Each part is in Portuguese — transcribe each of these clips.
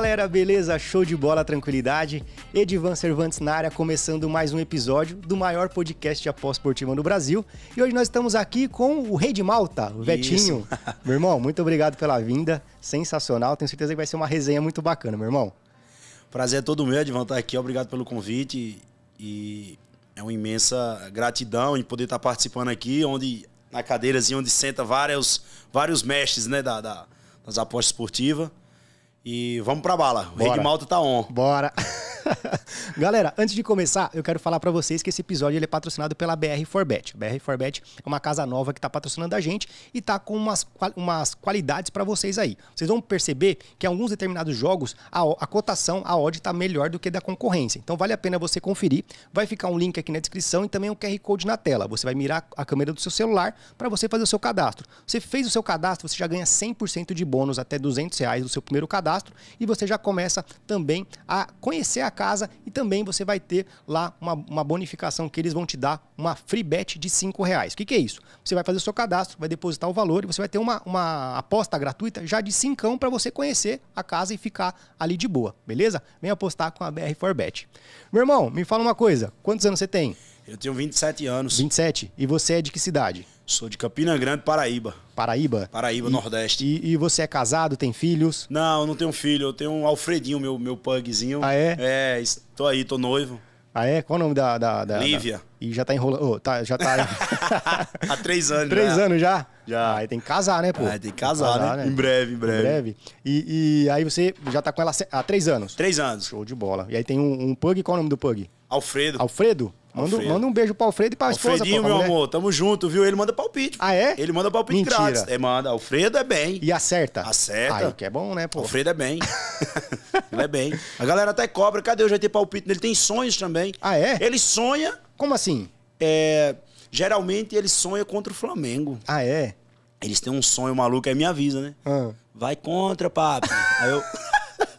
galera, beleza? Show de bola, tranquilidade. Edivan Cervantes na área, começando mais um episódio do maior podcast de aposta esportiva no Brasil. E hoje nós estamos aqui com o Rei de Malta, o Vetinho. meu irmão, muito obrigado pela vinda, sensacional. Tenho certeza que vai ser uma resenha muito bacana, meu irmão. Prazer é todo meu, Edivan, estar aqui. Obrigado pelo convite e é uma imensa gratidão em poder estar participando aqui, onde na cadeirazinha onde senta vários, vários mestres né, da, da das apostas esportivas. E vamos pra bala. O Rei de Malta tá on. Bora. Galera, antes de começar, eu quero falar para vocês que esse episódio ele é patrocinado pela BR Forbet. BR Forbet é uma casa nova que está patrocinando a gente e tá com umas, umas qualidades para vocês aí. Vocês vão perceber que em alguns determinados jogos a, a cotação, a odd está melhor do que da concorrência. Então vale a pena você conferir. Vai ficar um link aqui na descrição e também um QR Code na tela. Você vai mirar a câmera do seu celular para você fazer o seu cadastro. Você fez o seu cadastro, você já ganha 100% de bônus até 200 reais do seu primeiro cadastro e você já começa também a conhecer a casa e também você vai ter lá uma, uma bonificação que eles vão te dar, uma free bet de 5 reais. O que, que, é isso? Você vai fazer o seu cadastro, vai depositar o valor e você vai ter uma, uma aposta gratuita já de 5 para você conhecer a casa e ficar ali de boa, beleza? Vem apostar com a BR Bet. Meu irmão, me fala uma coisa, quantos anos você tem? Eu tenho 27 anos. 27? E você é de que cidade? Sou de Campina Grande, Paraíba. Paraíba? Paraíba, e, Nordeste. E, e, você é casado, tem filhos? Não, não tenho filho. Eu tenho um Alfredinho, meu, meu pugzinho. Ah, é? É, estou aí, tô noivo. Ah, é? Qual o nome da. da, da Lívia. Da... E já tá enrolando. Oh, tá, já tá. Há três anos Três já. anos já? Já. Aí tem que casar, né, pô? Ah, tem que casar, casar né? né? Em breve, em breve. Em breve. E, e, aí você já tá com ela há três anos? Três anos. Show de bola. E aí tem um, um pug, qual é o nome do pug? Alfredo. Alfredo? Manda, manda um beijo pro Alfredo e pra esposa. Alfredinho, meu amor, tamo junto, viu? Ele manda palpite. Ah, é? Ele manda palpite Mentira. grátis. É, manda. Alfredo é bem. E acerta? Acerta. Aí, que é bom, né, pô? Alfredo é bem. ele é bem. A galera até cobra. Cadê? Eu já tenho palpite. Ele tem sonhos também. Ah, é? Ele sonha... Como assim? É... Geralmente ele sonha contra o Flamengo. Ah, é? Eles têm um sonho maluco, aí me avisa, né? Ah. Vai contra, papi. aí eu...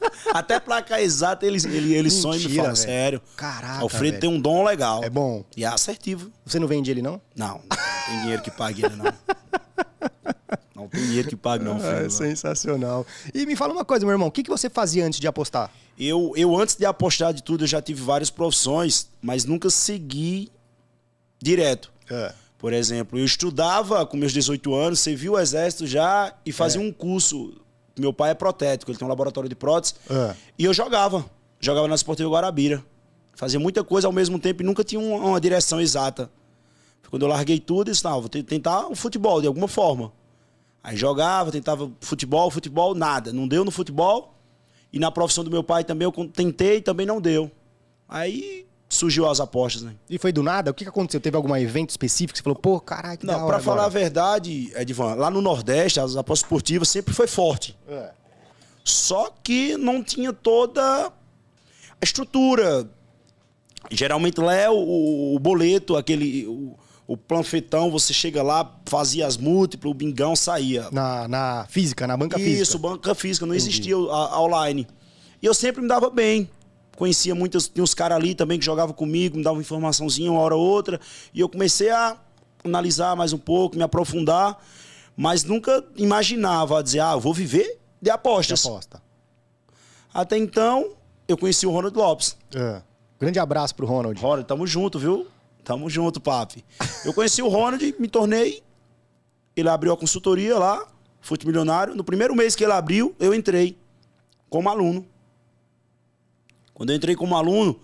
Até placa exata ele, ele, ele sonha e me fala, sério. Caraca. Alfredo velho. tem um dom legal. É bom. E é assertivo. Você não vende ele, não? Não, não tem dinheiro que pague ele, não. Não tem dinheiro que pague, não, filho. É sensacional. E me fala uma coisa, meu irmão, o que, que você fazia antes de apostar? Eu, eu, antes de apostar de tudo, eu já tive várias profissões, mas nunca segui direto. É. Por exemplo, eu estudava com meus 18 anos, servi o exército já e fazia É. um curso. Meu pai é protético, ele tem um laboratório de prótese. É. E eu jogava. Jogava na Esportiva Guarabira. Fazia muita coisa ao mesmo tempo e nunca tinha uma, uma direção exata. Quando eu larguei tudo, eu disse, não, vou te- tentar o futebol de alguma forma. Aí jogava, tentava futebol, futebol, nada. Não deu no futebol. E na profissão do meu pai também eu tentei e também não deu. Aí surgiu as apostas, né? E foi do nada? O que, aconteceu? Teve algum evento específico que você falou, pô, caralho, que Não, pra falar a verdade, Edvan, lá no Nordeste, as apostas esportivas sempre foi forte. É. Só que não tinha toda a estrutura. Geralmente lá é o, o boleto, aquele. O, o panfletão, você chega lá, fazia as múltiplas, o bingão saía. Na, na física, na banca Isso, física. banca física, não existia a, a online. E eu sempre me dava bem. Conhecia muitos, tinha uns caras ali também que jogavam comigo, me davam informaçãozinha uma hora ou outra. E eu comecei a analisar mais um pouco, me aprofundar, mas nunca imaginava dizer, ah, eu vou viver de De apostas. aposta. Até então, eu conheci o Ronald Lopes. É. Grande abraço pro Ronald. Ronald, tamo junto, viu? Tamo junto, papi. Eu conheci o Ronald, me tornei. Ele abriu a consultoria lá, Fute Milionário. No primeiro mês que ele abriu, eu entrei como aluno. Quando eu entrei como aluno,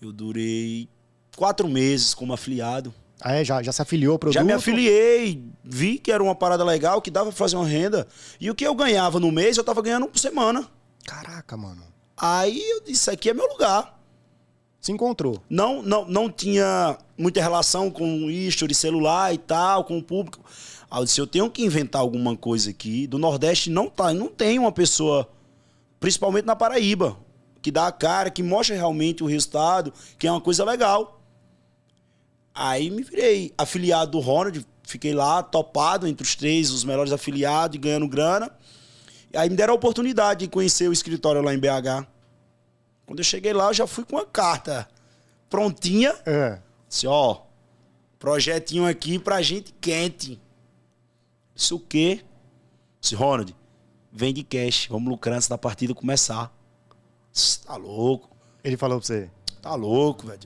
eu durei quatro meses como afiliado. Ah, é? Já, já se afiliou ao produto? Já me afiliei, vi que era uma parada legal, que dava pra fazer uma renda. E o que eu ganhava no mês, eu tava ganhando por semana. Caraca, mano. Aí eu disse, isso aqui é meu lugar. Se encontrou. não, não, não tinha muita relação com o history celular e tal, com o público. Aí eu disse, eu tenho que inventar alguma coisa aqui. Do Nordeste não tá, não tem uma pessoa, principalmente na Paraíba, que dá a cara, que mostra realmente o resultado, que é uma coisa legal. Aí me virei afiliado do Ronald, fiquei lá, topado entre os três, os melhores afiliados, e ganhando grana. E aí me deram a oportunidade de conhecer o escritório lá em BH. Quando eu cheguei lá, eu já fui com uma carta prontinha. É. Disse, ó, projetinho aqui pra gente quente. Disse o quê? Disse, Ronald, vende cash, vamos lucrar antes da partida começar. Tá louco. Ele falou pra você. Tá louco, velho.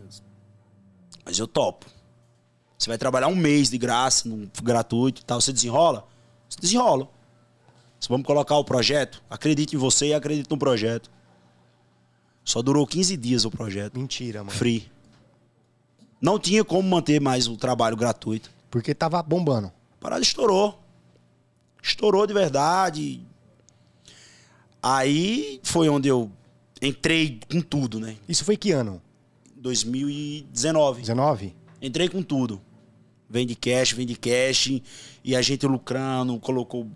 Mas eu topo. Você vai trabalhar um mês de graça, no gratuito e tal. Você desenrola? Você desenrola. Se vamos colocar o projeto, acredite em você e acredite no projeto. Só durou 15 dias o projeto. Mentira, mano. Free. Não tinha como manter mais o trabalho gratuito. Porque tava bombando. A parada estourou. Estourou de verdade. Aí foi onde eu entrei com tudo, né? Isso foi que ano? 2019. 19? Entrei com tudo. Vende cash, vende cash. E a gente lucrando, colocou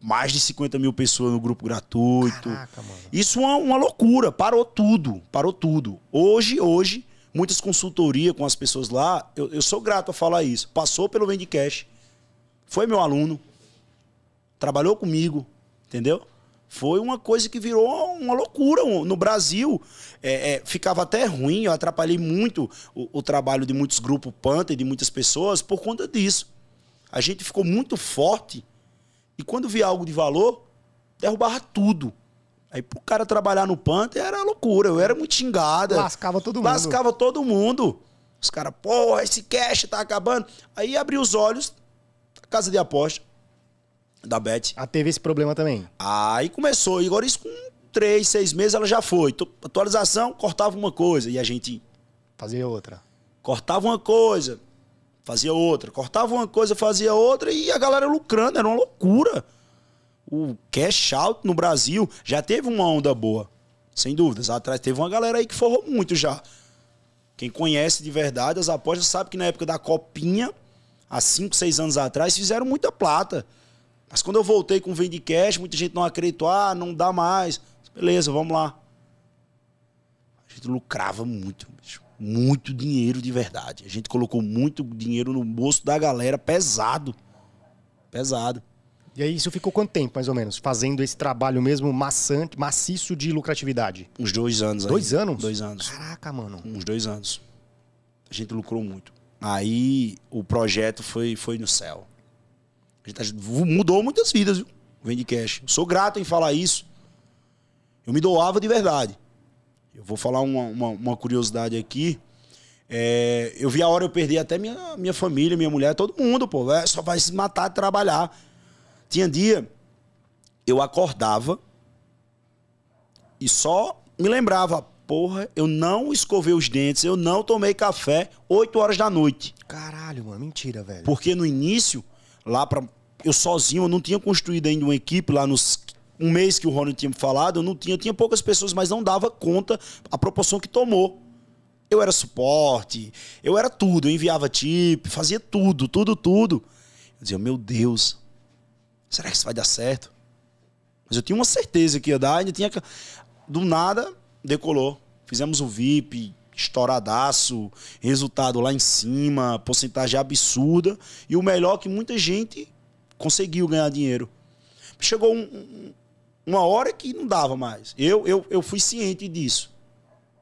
mais de 50 mil pessoas no grupo gratuito. Caraca, mano. Isso é uma, uma loucura. Parou tudo. Parou tudo. Hoje, hoje, muitas consultorias com as pessoas lá, eu, eu sou grato a falar isso. Passou pelo Vende Cash. Foi meu aluno. Trabalhou comigo. Entendeu? Foi uma coisa que virou uma loucura. No Brasil, é, é, ficava até ruim. Eu atrapalhei muito o, o trabalho de muitos grupos Panther, de muitas pessoas, por conta disso. A gente ficou muito forte e quando via algo de valor, derrubava tudo. Aí pro cara trabalhar no Panther era loucura. Eu era muito xingada. Lascava todo mundo. Lascava todo mundo. Os caras, porra, esse cash tá acabando. Aí abri os olhos, casa de aposta da Bet. Ah, teve esse problema também. Aí começou. E agora isso com três, seis meses ela já foi. Tu- Atualização, cortava uma coisa. E a gente Fazer outra. cortava uma coisa, fazia outra. Cortava uma coisa, fazia outra. E a galera lucrando. Era uma loucura. O cash out no Brasil já teve uma onda boa. Sem dúvidas. Atrás teve uma galera aí que forrou muito já. Quem conhece de verdade as apostas sabe que na época da Copinha, há 5, 6 anos atrás, fizeram muita plata. Mas quando eu voltei com o Vende Cash, muita gente não acreditou. Ah, não dá mais. Beleza, vamos lá. A gente lucrava muito, bicho. Muito dinheiro de verdade. A gente colocou muito dinheiro no bolso da galera, pesado. Pesado. E aí isso ficou quanto tempo, mais ou menos? Fazendo esse trabalho mesmo maçante, maciço de lucratividade? Uns dois anos aí. Dois anos? Dois anos. Caraca, mano. Uns dois anos. A gente lucrou muito. Aí o projeto foi, foi no céu. A gente tá- mudou muitas vidas, viu? Vende cash. Sou grato em falar isso. Eu me doava de verdade. Eu vou falar uma, uma, uma curiosidade aqui. É, eu vi a hora eu perder até minha, minha família, minha mulher, todo mundo, pô. É, só vai se matar de trabalhar. Tinha dia, eu acordava e só me lembrava, porra, eu não escovei os dentes, eu não tomei café 8 horas da noite. Caralho, mano. Mentira, velho. Porque no início, lá para eu sozinho, eu não tinha construído ainda uma equipe lá nos um mês que o Ronald tinha falado, eu não tinha, tinha poucas pessoas, mas não dava conta a proporção que tomou. Eu era suporte, eu era tudo, eu enviava tip, fazia tudo, tudo, tudo. Eu dizia, meu Deus, será que isso vai dar certo? Mas eu tinha uma certeza que ia dar, ainda tinha. Do nada, decolou. Fizemos o VIP, estouradaço, resultado lá em cima, porcentagem absurda. E o melhor é que muita gente conseguiu ganhar dinheiro. Chegou um- um- uma hora que não dava mais. Eu, eu, eu fui ciente disso.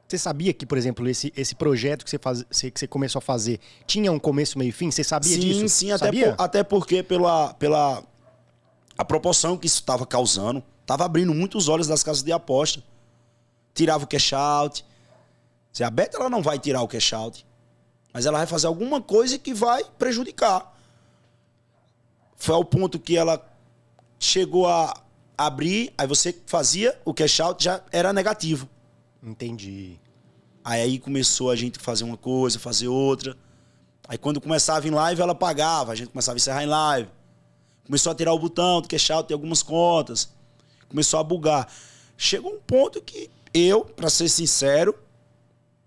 Você sabia que, por exemplo, esse, esse projeto que você, faz, que você começou a fazer tinha um começo, meio e fim? Você sabia sim, disso? sim, até, sabia? por- até porque pela, pela a proporção que isso estava causando, estava abrindo muitos olhos das casas de aposta. Tirava o cash out. Se a Beta ela não vai tirar o cash out, mas ela vai fazer alguma coisa que vai prejudicar. Foi ao ponto que ela chegou a abrir, aí você fazia o cash out já era negativo. Entendi. Aí, começou a gente fazer uma coisa, fazer outra. Aí quando começava em live, ela pagava, a gente começava a encerrar em live. Começou a tirar o botão do cash out de algumas contas. Começou a bugar. Chegou um ponto que eu, pra ser sincero,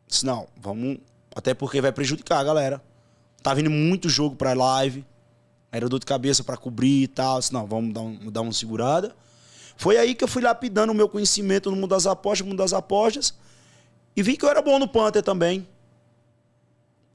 disse, não, vamos. Até porque vai prejudicar a galera. Tá vindo muito jogo pra live. Era dor de cabeça pra cobrir e tal. Disse, não, vamos dar, um, dar uma segurada. Foi aí que eu fui lapidando o meu conhecimento no mundo das apostas, no mundo das apostas. E vi que eu era bom no Panther também.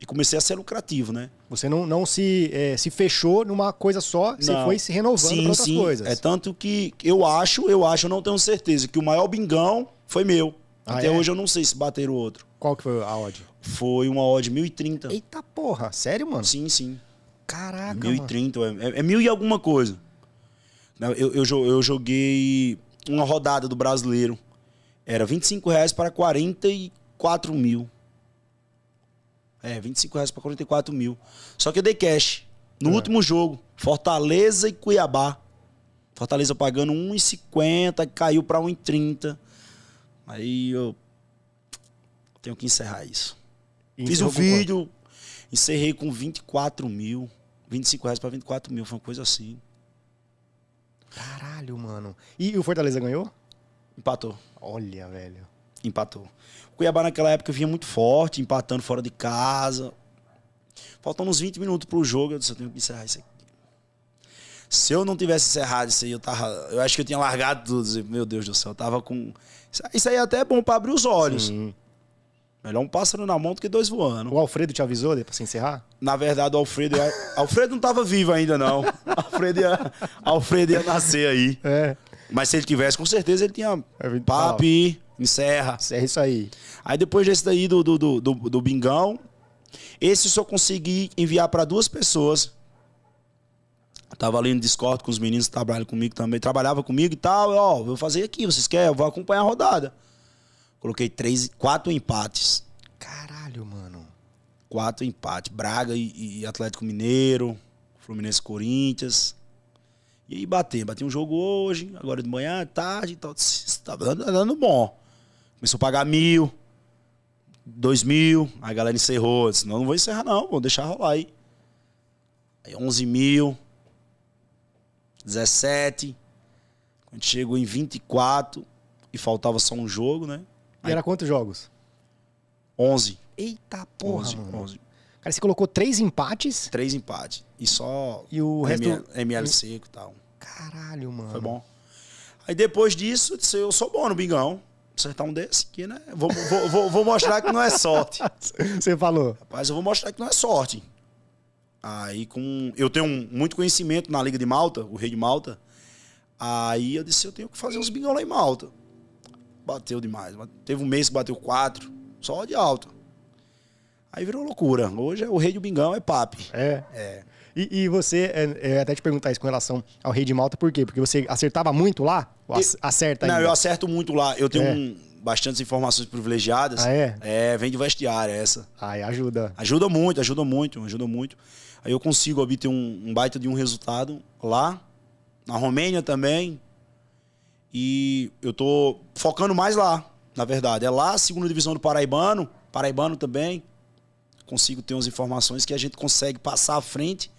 E comecei a ser lucrativo, né? Você não, não se, eh, se fechou numa coisa só, você Não. foi se renovando para outras sim. coisas. É tanto que eu acho, eu acho, eu não tenho certeza, que o maior bingão foi meu. Ah, Até é? hoje eu não sei se bateram o outro. Qual que foi a odd? Foi uma odd 1030. Eita porra, sério, mano? Sim, sim. Caraca, mano. 1030, é, é mil e alguma coisa. Eu, eu, eu joguei uma rodada do brasileiro. Era 25 reais para 44 mil. É, 25 reais para 44 mil. Só que eu dei cash. No É. último jogo, Fortaleza e Cuiabá. Fortaleza pagando 1,50, caiu para 1,30. Aí eu tenho que encerrar isso. Fiz o encerrou com quanto? vídeo, encerrei com 24 mil. 25 reais para 24 mil, foi uma coisa assim. Caralho, mano. E o Fortaleza ganhou? Empatou. Olha, velho. Empatou. O Cuiabá naquela época vinha muito forte, empatando fora de casa. Faltando uns 20 minutos pro jogo, eu disse, eu tenho que encerrar isso aqui. Se eu não tivesse encerrado isso aí, eu tava. Eu acho que eu tinha largado tudo. Meu Deus do céu, eu tava com. Isso aí até é bom pra abrir os olhos. Sim. Melhor um pássaro na mão do que dois voando. O Alfredo te avisou pra se encerrar? Na verdade, o Alfredo. ia- Alfredo não tava vivo ainda, não. Alfredo ia, Alfredo ia nascer aí. É. Mas se ele tivesse, com certeza ele tinha É, papi, encerra. É isso aí. Aí depois desse daí do, do, do, do, do Bingão, esse eu só consegui enviar para duas pessoas. Eu tava ali no Discord com os meninos que trabalham comigo também, trabalhava comigo e tal. eu, Ó, vou fazer aqui, vocês querem? Eu vou acompanhar a rodada. Coloquei três, quatro empates. Caralho, mano. Quatro empates. Braga e, e Atlético Mineiro, Fluminense Corinthians. E aí bateu. Bati um jogo hoje, agora de manhã, tarde e tal. Tá dando, tá dando bom. Começou a pagar mil, dois mil. Aí a galera encerrou. Eu Disse, não, não vou encerrar não, vou deixar rolar aí. Aí 11 mil, 17. Quando chegou em 24 e faltava só um jogo, né? E era quantos jogos? 11. Eita porra, 11, mano. 11. Cara, você colocou três empates Três empates. E só e o resto... ML, ML seco e tal. Caralho, mano. Foi bom. Aí depois disso, eu disse, eu sou bom no bingão. Acertar um desse aqui, né? Vou, vou, vou, vou mostrar que não é sorte. Você falou. Rapaz, eu vou mostrar que não é sorte. Aí com. Eu tenho muito conhecimento na Liga de Malta, o Rei de Malta. Aí eu disse, eu tenho que fazer uns bingão lá em Malta. Bateu demais. Teve um mês que bateu quatro, só de alta. Aí virou loucura. Hoje é o rei do bingão, é papi. É. É. E, e você, é, eu ia até te perguntar isso com relação ao Rei de Malta, por quê? Porque você acertava muito lá? Ou ac- acerta Não, ainda? eu acerto muito lá. Eu tenho É. um, bastantes informações privilegiadas. Ah, é? É, vem de vestiário essa. Ai, ajuda. Ajuda muito, ajuda muito, ajuda muito. Aí eu consigo obter um, um baita de um resultado lá, na Romênia também. E eu tô focando mais lá, na verdade. É lá, segunda divisão do Paraibano, Paraibano também. Consigo ter umas informações que a gente consegue passar à frente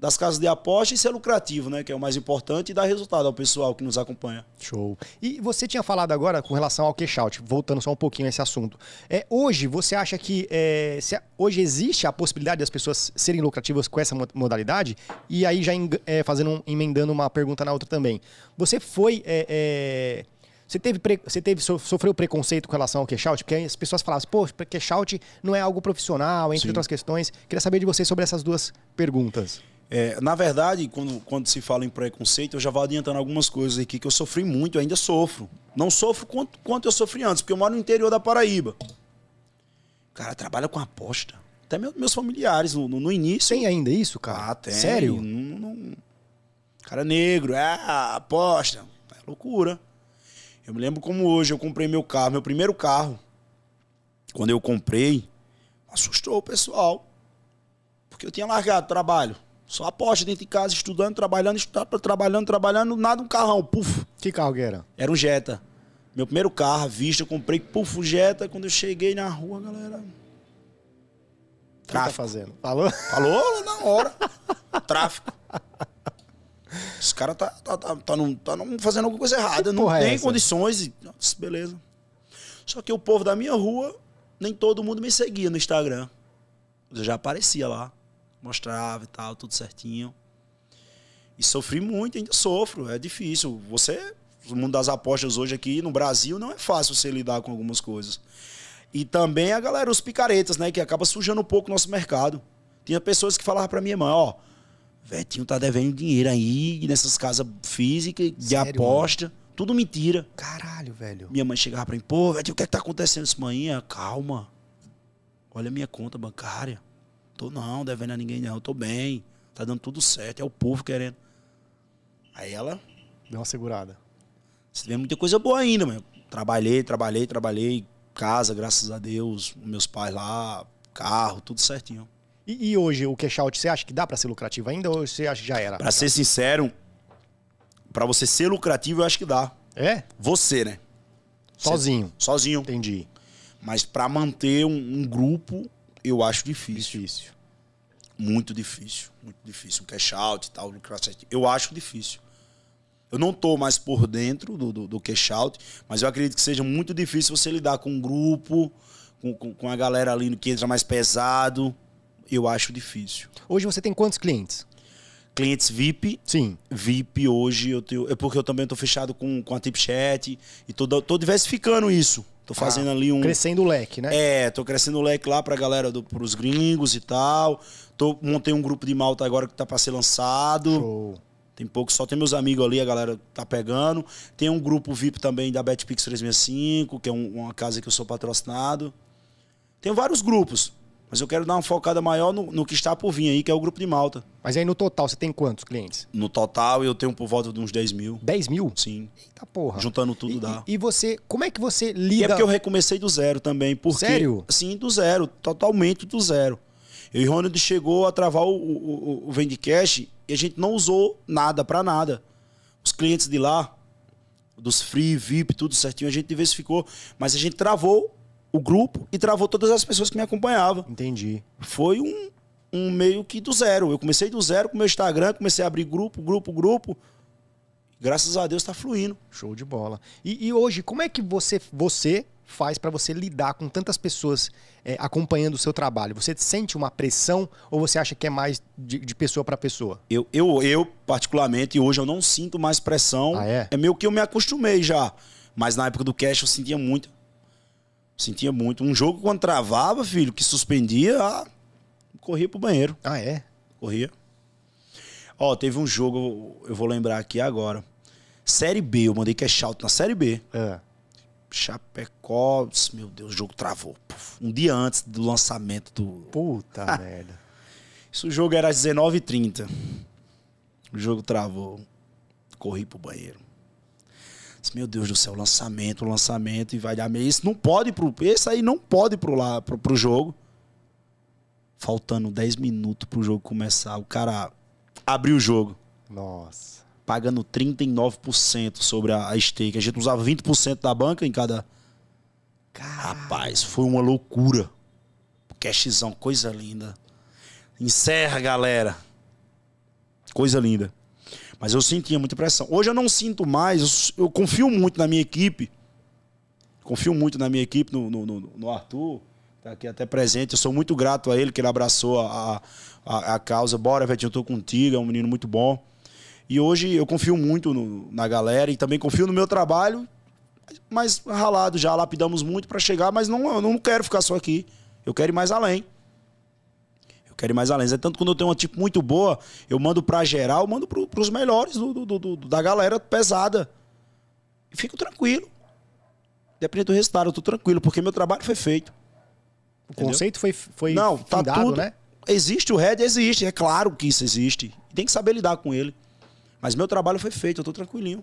das casas de aposta e ser lucrativo, né? Que é o mais importante e dar resultado ao pessoal que nos acompanha. Show. E você tinha falado agora com relação ao cash out, voltando só um pouquinho a esse assunto. É, hoje, você acha que é, se hoje existe a possibilidade das pessoas serem lucrativas com essa mo- modalidade? E aí, já eng- é, fazendo um- emendando uma pergunta na outra também. Você foi. é, é, você teve, você teve so- sofreu preconceito com relação ao cash out? Porque as pessoas falavam, pô, cash out não é algo profissional, entre Sim. outras questões. Queria saber de você sobre essas duas perguntas. É, na verdade, quando, quando se fala em preconceito, eu já vou adiantando algumas coisas aqui que eu sofri muito, ainda sofro. Não sofro quanto, quanto eu sofri antes, porque eu moro no interior da Paraíba. O cara trabalha com aposta. Até meu- meus familiares, no, no- no início. Tem ainda isso, cara? Ah, tem. Sério? Não- não- Cara negro, é aposta. É loucura. Eu me lembro como hoje eu comprei meu carro, meu primeiro carro. Quando eu comprei, assustou o pessoal. Porque eu tinha largado o trabalho. Só aposta dentro de casa, estudando, trabalhando, estudando, trabalhando, trabalhando, nada um carrão, puf. Que carro que era? Era um Jetta. Meu primeiro carro, à vista, eu comprei, puf, o Jetta. Quando eu cheguei na rua, galera. Tá Tráfico. fazendo? Falou? Falou na hora. Tráfico. Esse cara tá, tá, tá, tá, num- tá num- fazendo alguma coisa errada. Não é tem essa? condições. Nossa, beleza. Só que o povo da minha rua, nem todo mundo me seguia no Instagram. Eu já aparecia lá. Mostrava e tal, tudo certinho. E sofri muito, ainda sofro. É difícil. Você, o mundo das apostas hoje aqui no Brasil, não é fácil você lidar com algumas coisas. E também a galera, os picaretas, né? Que acaba sujando um pouco o nosso mercado. Tinha pessoas que falavam pra minha mãe, ó, Vetinho tá devendo dinheiro aí nessas casas físicas, de Sério, aposta. Tudo mentira. Caralho, velho. Minha mãe chegava pra mim, pô, Vetinho, o que é que tá acontecendo isso, manhã? Calma. Olha a minha conta bancária. Tô não, devendo a ninguém não, tô bem. Tá dando tudo certo, é o povo querendo. Aí ela, Deu uma segurada. você vê muita coisa boa ainda, mano. Trabalhei, trabalhei, trabalhei. Casa, graças a Deus. Meus pais lá, carro, tudo certinho. E, e hoje o cash out, você acha que dá pra ser lucrativo ainda ou você acha que já era? Pra ser sincero, pra você ser lucrativo, eu acho que dá. É? Você, né? Sozinho. Sozinho. Entendi. Mas pra manter um, um grupo, eu acho difícil. Difícil. Muito difícil. Muito difícil. Um cash out e tal. Eu acho difícil. Eu não tô mais por dentro do, do, do cash out, mas eu acredito que seja muito difícil você lidar com um grupo, com, com, com a galera ali que entra mais pesado. Eu acho difícil. Hoje você tem quantos clientes? Clientes VIP, Sim. VIP hoje eu tenho. É porque eu também tô fechado com, com a Tipchat e tô diversificando isso. Tô fazendo Ah, ali um. Crescendo o leque, né? É, tô crescendo o leque lá pra galera, do, pros gringos e tal. Tô, montei um grupo de malta agora que tá pra ser lançado. Show. Tem pouco, só tem meus amigos ali, a galera tá pegando. Tem um grupo VIP também da BetPix 365, que é um- uma casa que eu sou patrocinado. Tem vários grupos, mas eu quero dar uma focada maior no, no que está por vir aí, que é o grupo de malta. Mas aí no total você tem quantos clientes? No total, eu tenho por volta de uns 10 mil. 10 mil? Sim. Eita porra. Juntando tudo e, dá. E, e você, como é que você E lida? é porque eu recomecei do zero também. Porque, Sério? Sim, do zero. Totalmente do zero. Eu e Ronald chegou a travar o, o, o, o Vendicash e a gente não usou nada pra nada. Os clientes de lá, dos free, VIP, tudo certinho, a gente diversificou. Mas a gente travou o grupo e travou todas as pessoas que me acompanhavam. Entendi. Foi um, um meio que do zero. Eu comecei do zero com o meu Instagram, comecei a abrir grupo, grupo, grupo. Graças a Deus tá fluindo. Show de bola. E, e hoje, como é que você, você faz pra você lidar com tantas pessoas é, acompanhando o seu trabalho? Você sente uma pressão ou você acha que é mais de, de pessoa pra pessoa? Eu, eu, eu, particularmente, hoje eu não sinto mais pressão. Ah, é? meio que eu me acostumei já. Mas na época do cash eu sentia muito. Sentia muito. Um jogo quando travava, filho, que suspendia, ah, corria pro banheiro. Ah, é? Corria. Ó, teve um jogo, eu vou lembrar aqui agora. Série B, eu mandei cash out na Série B. É. Chapecó, meu Deus, o jogo travou. Um dia antes do lançamento do, Puta merda. Isso o jogo era às 19h30. O jogo travou. Corri pro banheiro. Meu Deus do céu, lançamento, lançamento, e vai dar meio. Isso não pode pro. Esse aí não pode pro, lá, pro, pro jogo. Faltando 10 minutos pro jogo começar. O cara abriu o jogo. Nossa. Pagando 39% sobre a, a stake. A gente usava 20% da banca em cada. Rapaz, foi uma loucura. Cashzão, coisa linda. Encerra, galera. Coisa linda. Mas eu sentia muita pressão. Hoje eu não sinto mais. Eu, eu confio muito na minha equipe. Confio muito na minha equipe, no, no, no- no Arthur. Tá aqui até presente. Eu sou muito grato a ele, que ele abraçou a, a, a causa. Bora, Vetinho, eu tô contigo. É um menino muito bom. E hoje eu confio muito no- na galera e também confio no meu trabalho. Mas ralado já, lapidamos muito para chegar, mas não, eu não quero ficar só aqui. Eu quero ir mais além. Quero ir mais além. É tanto quando eu tenho uma tipo muito boa, eu mando pra geral, eu mando pro, pros melhores do, do- do- da galera pesada. E fico tranquilo. Dependendo do resultado, eu tô tranquilo, porque meu trabalho foi feito. O Entendeu? conceito foi, foi Não, tá tudo. né? Existe o Red, existe. É claro que isso existe. Tem que saber lidar com ele. Mas meu trabalho foi feito, eu tô tranquilinho.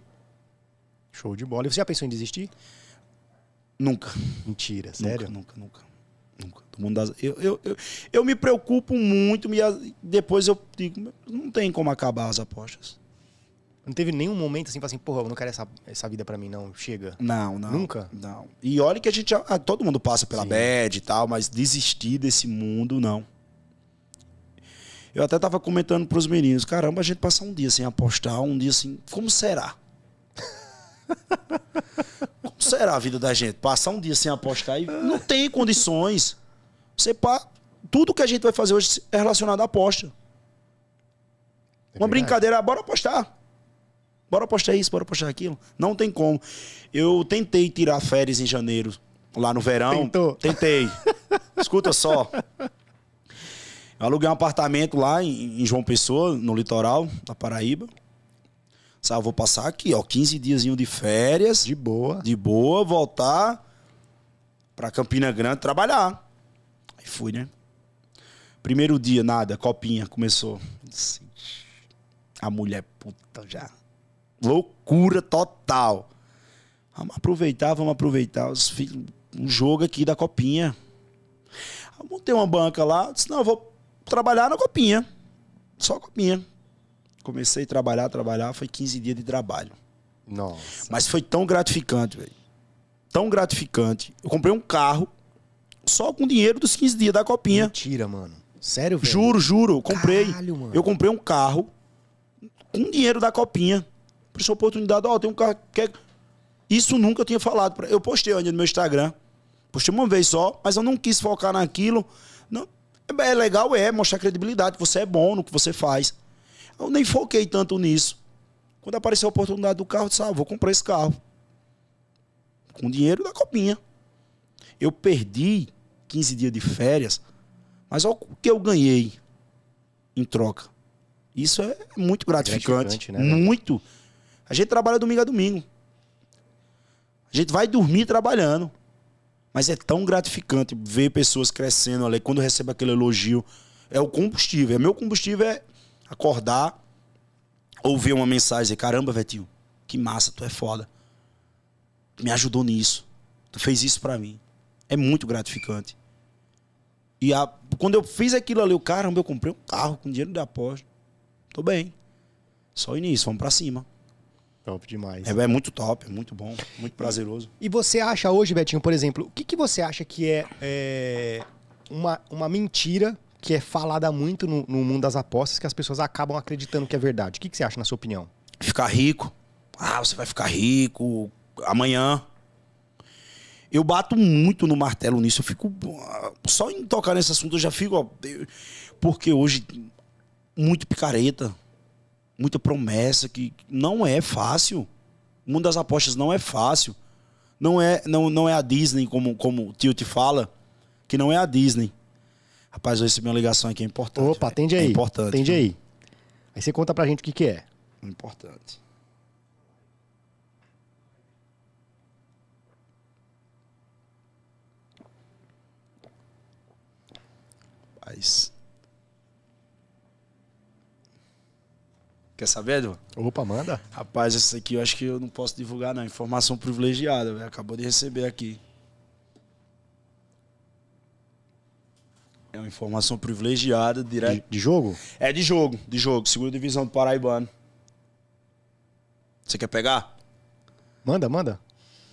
Show de bola. E você já pensou em desistir? Nunca. Mentira, sério? Nunca, nunca, nunca. Do mundo das- eu, eu, eu, eu me preocupo muito, me, depois eu digo, não tem como acabar as apostas. Não teve nenhum momento assim, assim, porra, eu não quero essa, essa vida pra mim, não. Chega. Não, não. Nunca? Não. E olha que a gente. ah, todo mundo passa pela Sim. bad e tal, mas desistir desse mundo, não. Eu até tava comentando pros meninos, caramba, a gente passar um dia sem apostar, um dia assim, como será? como será a vida da gente? Passar um dia sem apostar e não tem condições. Você pa... Tudo que a gente vai fazer hoje é relacionado à aposta. É Uma verdade. brincadeira, bora apostar. Bora apostar isso, bora apostar aquilo. Não tem como. Eu tentei tirar férias em janeiro, lá no verão. Tentou? Tentei. Escuta só. Eu aluguei um apartamento lá em, João Pessoa, no litoral da Paraíba. Sabe, vou passar aqui, ó, 15 diazinho de férias, de, De boa. boa, voltar pra Campina Grande trabalhar. Aí fui, né? Primeiro dia, nada, copinha, começou. A mulher puta já. Loucura total. Vamos aproveitar, vamos aproveitar os filhos, um jogo aqui da copinha. Eu montei uma banca lá, disse, não, eu vou trabalhar na copinha. Só copinha. Comecei a trabalhar, trabalhar, foi 15 dias de trabalho. Nossa. Mas foi tão gratificante, velho. Tão gratificante. Eu comprei um carro só com dinheiro dos 15 dias da copinha. Mentira, mano. Sério, velho? Juro, juro. Comprei. Caralho, mano. Eu comprei um carro com dinheiro da copinha. Por essa oportunidade, ó, tem um carro que é... Isso nunca eu tinha falado. pra- Eu postei ainda no meu Instagram. Postei uma vez só, mas eu não quis focar naquilo. Não. É legal, é, mostrar credibilidade. que Você é bom no que você faz. Eu nem foquei tanto nisso. Quando apareceu a oportunidade do carro, eu disse, ah, vou comprar esse carro. Com dinheiro da copinha. Eu perdi 15 dias de férias, mas olha o que eu ganhei em troca. Isso é muito gratificante. gratificante, né, muito. A gente trabalha domingo a domingo. A gente vai dormir trabalhando. Mas é tão gratificante ver pessoas crescendo ali. Quando recebe aquele elogio, é o combustível. É meu combustível é acordar, ouvir uma mensagem e dizer, caramba, Vetinho, que massa, tu é foda. Tu me ajudou nisso. Tu fez isso pra mim. É muito gratificante. E a- quando eu fiz aquilo ali, o caramba, eu comprei um carro com dinheiro de aposta. Tô bem. Só início, vamos pra cima. Top demais. É, é muito top, é muito bom, muito prazeroso. E você acha hoje, Betinho, por exemplo, o que, que você acha que é, é, uma, uma mentira que é falada muito no, no mundo das apostas que as pessoas acabam acreditando que é verdade? O que, que você acha, na sua opinião? Ficar rico. Ah, você vai ficar rico amanhã. Eu bato muito no martelo nisso. Eu fico. ah, Só em tocar nesse assunto eu já fico. ó, Porque hoje, muito picareta. Muita promessa que não é fácil. O mundo das apostas não é fácil. Não é, não, não é a Disney, como, como o tio te fala, que não é a Disney. Rapaz, eu recebi uma ligação aqui, é importante. Opa, atende aí. É importante. Atende aí. Aí você conta pra gente o que, que é. Importante. Quer saber, Edu? Opa, manda. Rapaz, esse aqui eu acho que eu não posso divulgar, não. Informação privilegiada, velho. Acabou de receber aqui. É uma informação privilegiada, direto. De, de jogo? É de jogo, de jogo. Segunda divisão do Paraibano. Você quer pegar? Manda, manda.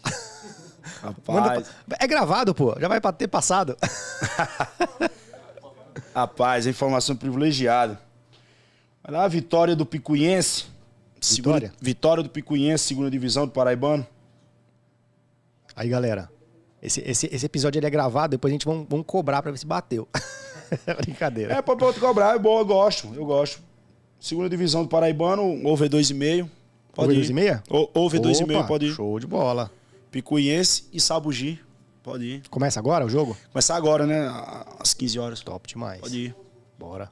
Rapaz, Manda pra- É gravado, pô. Já vai ter passado. rapaz, informação privilegiada. Olha lá a vitória do Picuiense. Segunda- Vitória? vitória do Picuiense, segunda divisão do Paraibano. Aí, galera. Esse, esse, esse episódio ele é gravado, depois a gente vamos, vamos cobrar pra ver se bateu. Brincadeira. É, pra outro cobrar, é bom, eu gosto, eu gosto. Segunda divisão do Paraibano, over 2,5. Pode Over ir. 2,5? O- Over 2,5, Opa, pode ir. Show de bola. Picuiense e Sabugi, pode ir. Começa agora o jogo? Começar agora, né? Às 15 horas. Top demais. Pode ir. Bora.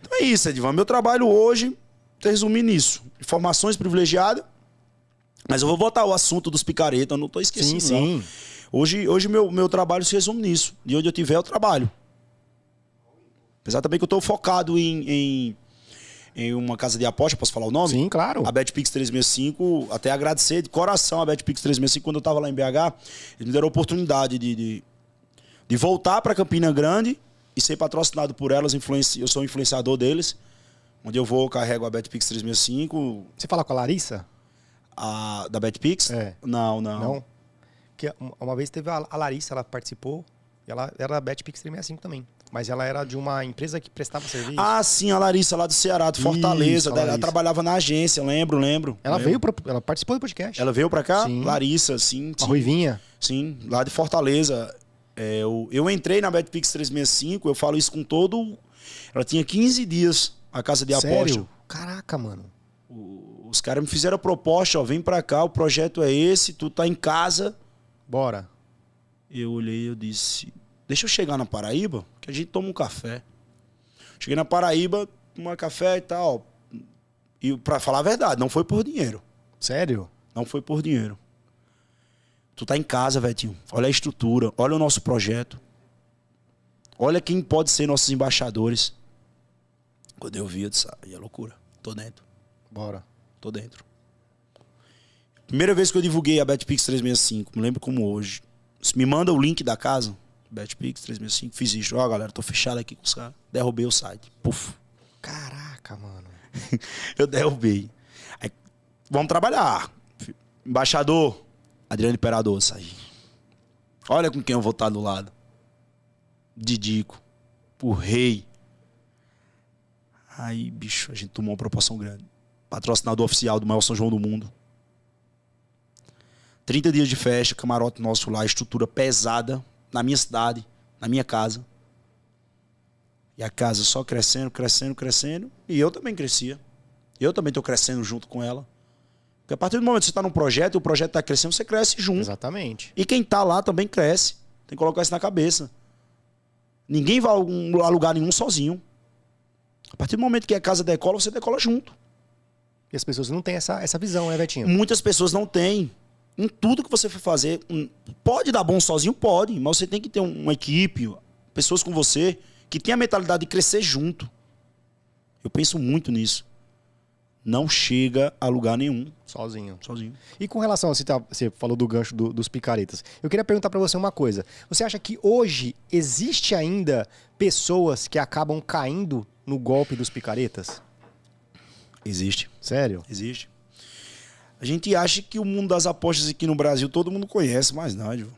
Então é isso, Edivan. Meu trabalho hoje, resumir nisso. Informações privilegiadas. Mas eu vou botar o assunto dos picareta, eu não tô esquecendo. sim, sim. Hoje, hoje meu, meu trabalho se resume nisso. De onde eu tiver, eu trabalho. Apesar também que eu tô focado em, em, em uma casa de aposta, posso falar o nome? Sim, claro. A BetPix 365, até agradecer de coração a BetPix 365 quando eu tava lá em BH, eles me deram a oportunidade de, de, de voltar para Campina Grande e ser patrocinado por elas, influenci... eu sou influenciador deles. Onde eu vou, eu carrego a BetPix 365, Você fala com a Larissa? a, da BetPix? É. Não, não. Não? Que uma- vez teve a a Larissa, ela participou. E ela era da BetPix 365 também. Mas ela era de uma empresa que prestava serviço. Ah, sim, a Larissa lá do Ceará, de Fortaleza. Isso, a ela trabalhava na agência, lembro, lembro. ela lembro. veio, pro, ela participou do podcast. Ela veio pra cá? Sim. Larissa, sim. a sim. Ruivinha. Sim, lá de Fortaleza. É, eu, eu entrei na BetPix 365, eu falo isso com todo. Ela tinha 15 dias a casa de aposta. Sério? Caraca, mano. O- Os caras me fizeram a proposta, ó, vem pra cá, o projeto é esse, tu tá em casa. Bora. Eu olhei e eu disse, deixa eu chegar na Paraíba, que a gente toma um café. Cheguei na Paraíba, tomar café e tal. E pra falar a verdade, não foi por dinheiro. Sério? Não foi por dinheiro. Tu tá em casa, Vetinho. Olha a estrutura, olha o nosso projeto. Olha quem pode ser nossos embaixadores. Quando eu vi, eu disse, aí é loucura. Tô dentro, Bora. tô dentro. Primeira vez que eu divulguei a BetPix 365, me lembro como hoje. Você me manda o link da casa, BetPix 365, fiz isso. Ó, galera, tô fechado aqui com os caras. Derrubei o site. Puf. Caraca, mano. eu derrubei. Aí, vamos trabalhar. Embaixador, Adriano Imperador, sai. Olha com quem eu vou estar do lado. Didico. O rei. Aí, bicho, a gente tomou uma proporção grande. Patrocinador oficial do maior São João do mundo. 30 dias de festa, camarote nosso lá, estrutura pesada, na minha cidade, na minha casa. E a casa só crescendo, crescendo, crescendo. E eu também crescia. Eu também estou crescendo junto com ela. Porque a partir do momento que você está num projeto e o projeto está crescendo, você cresce junto. Exatamente. E quem está lá também cresce. Tem que colocar isso na cabeça. Ninguém vai a lugar nenhum sozinho. A partir do momento que a casa decola, você decola junto. E as pessoas não têm essa, essa visão, né, Betinho? Muitas pessoas não têm em tudo que você for fazer. Pode dar bom sozinho? Pode, mas você tem que ter uma equipe, pessoas com você, que tem a mentalidade de crescer junto. Eu penso muito nisso. Não chega a lugar nenhum. Sozinho. Sozinho. E com relação, você, tá, você falou do gancho do, dos picaretas. Eu queria perguntar para você uma coisa. Você acha que hoje existe ainda pessoas que acabam caindo no golpe dos picaretas? Existe. Sério? Existe. A gente acha que o mundo das apostas aqui no Brasil todo mundo conhece, mas não, Ivo.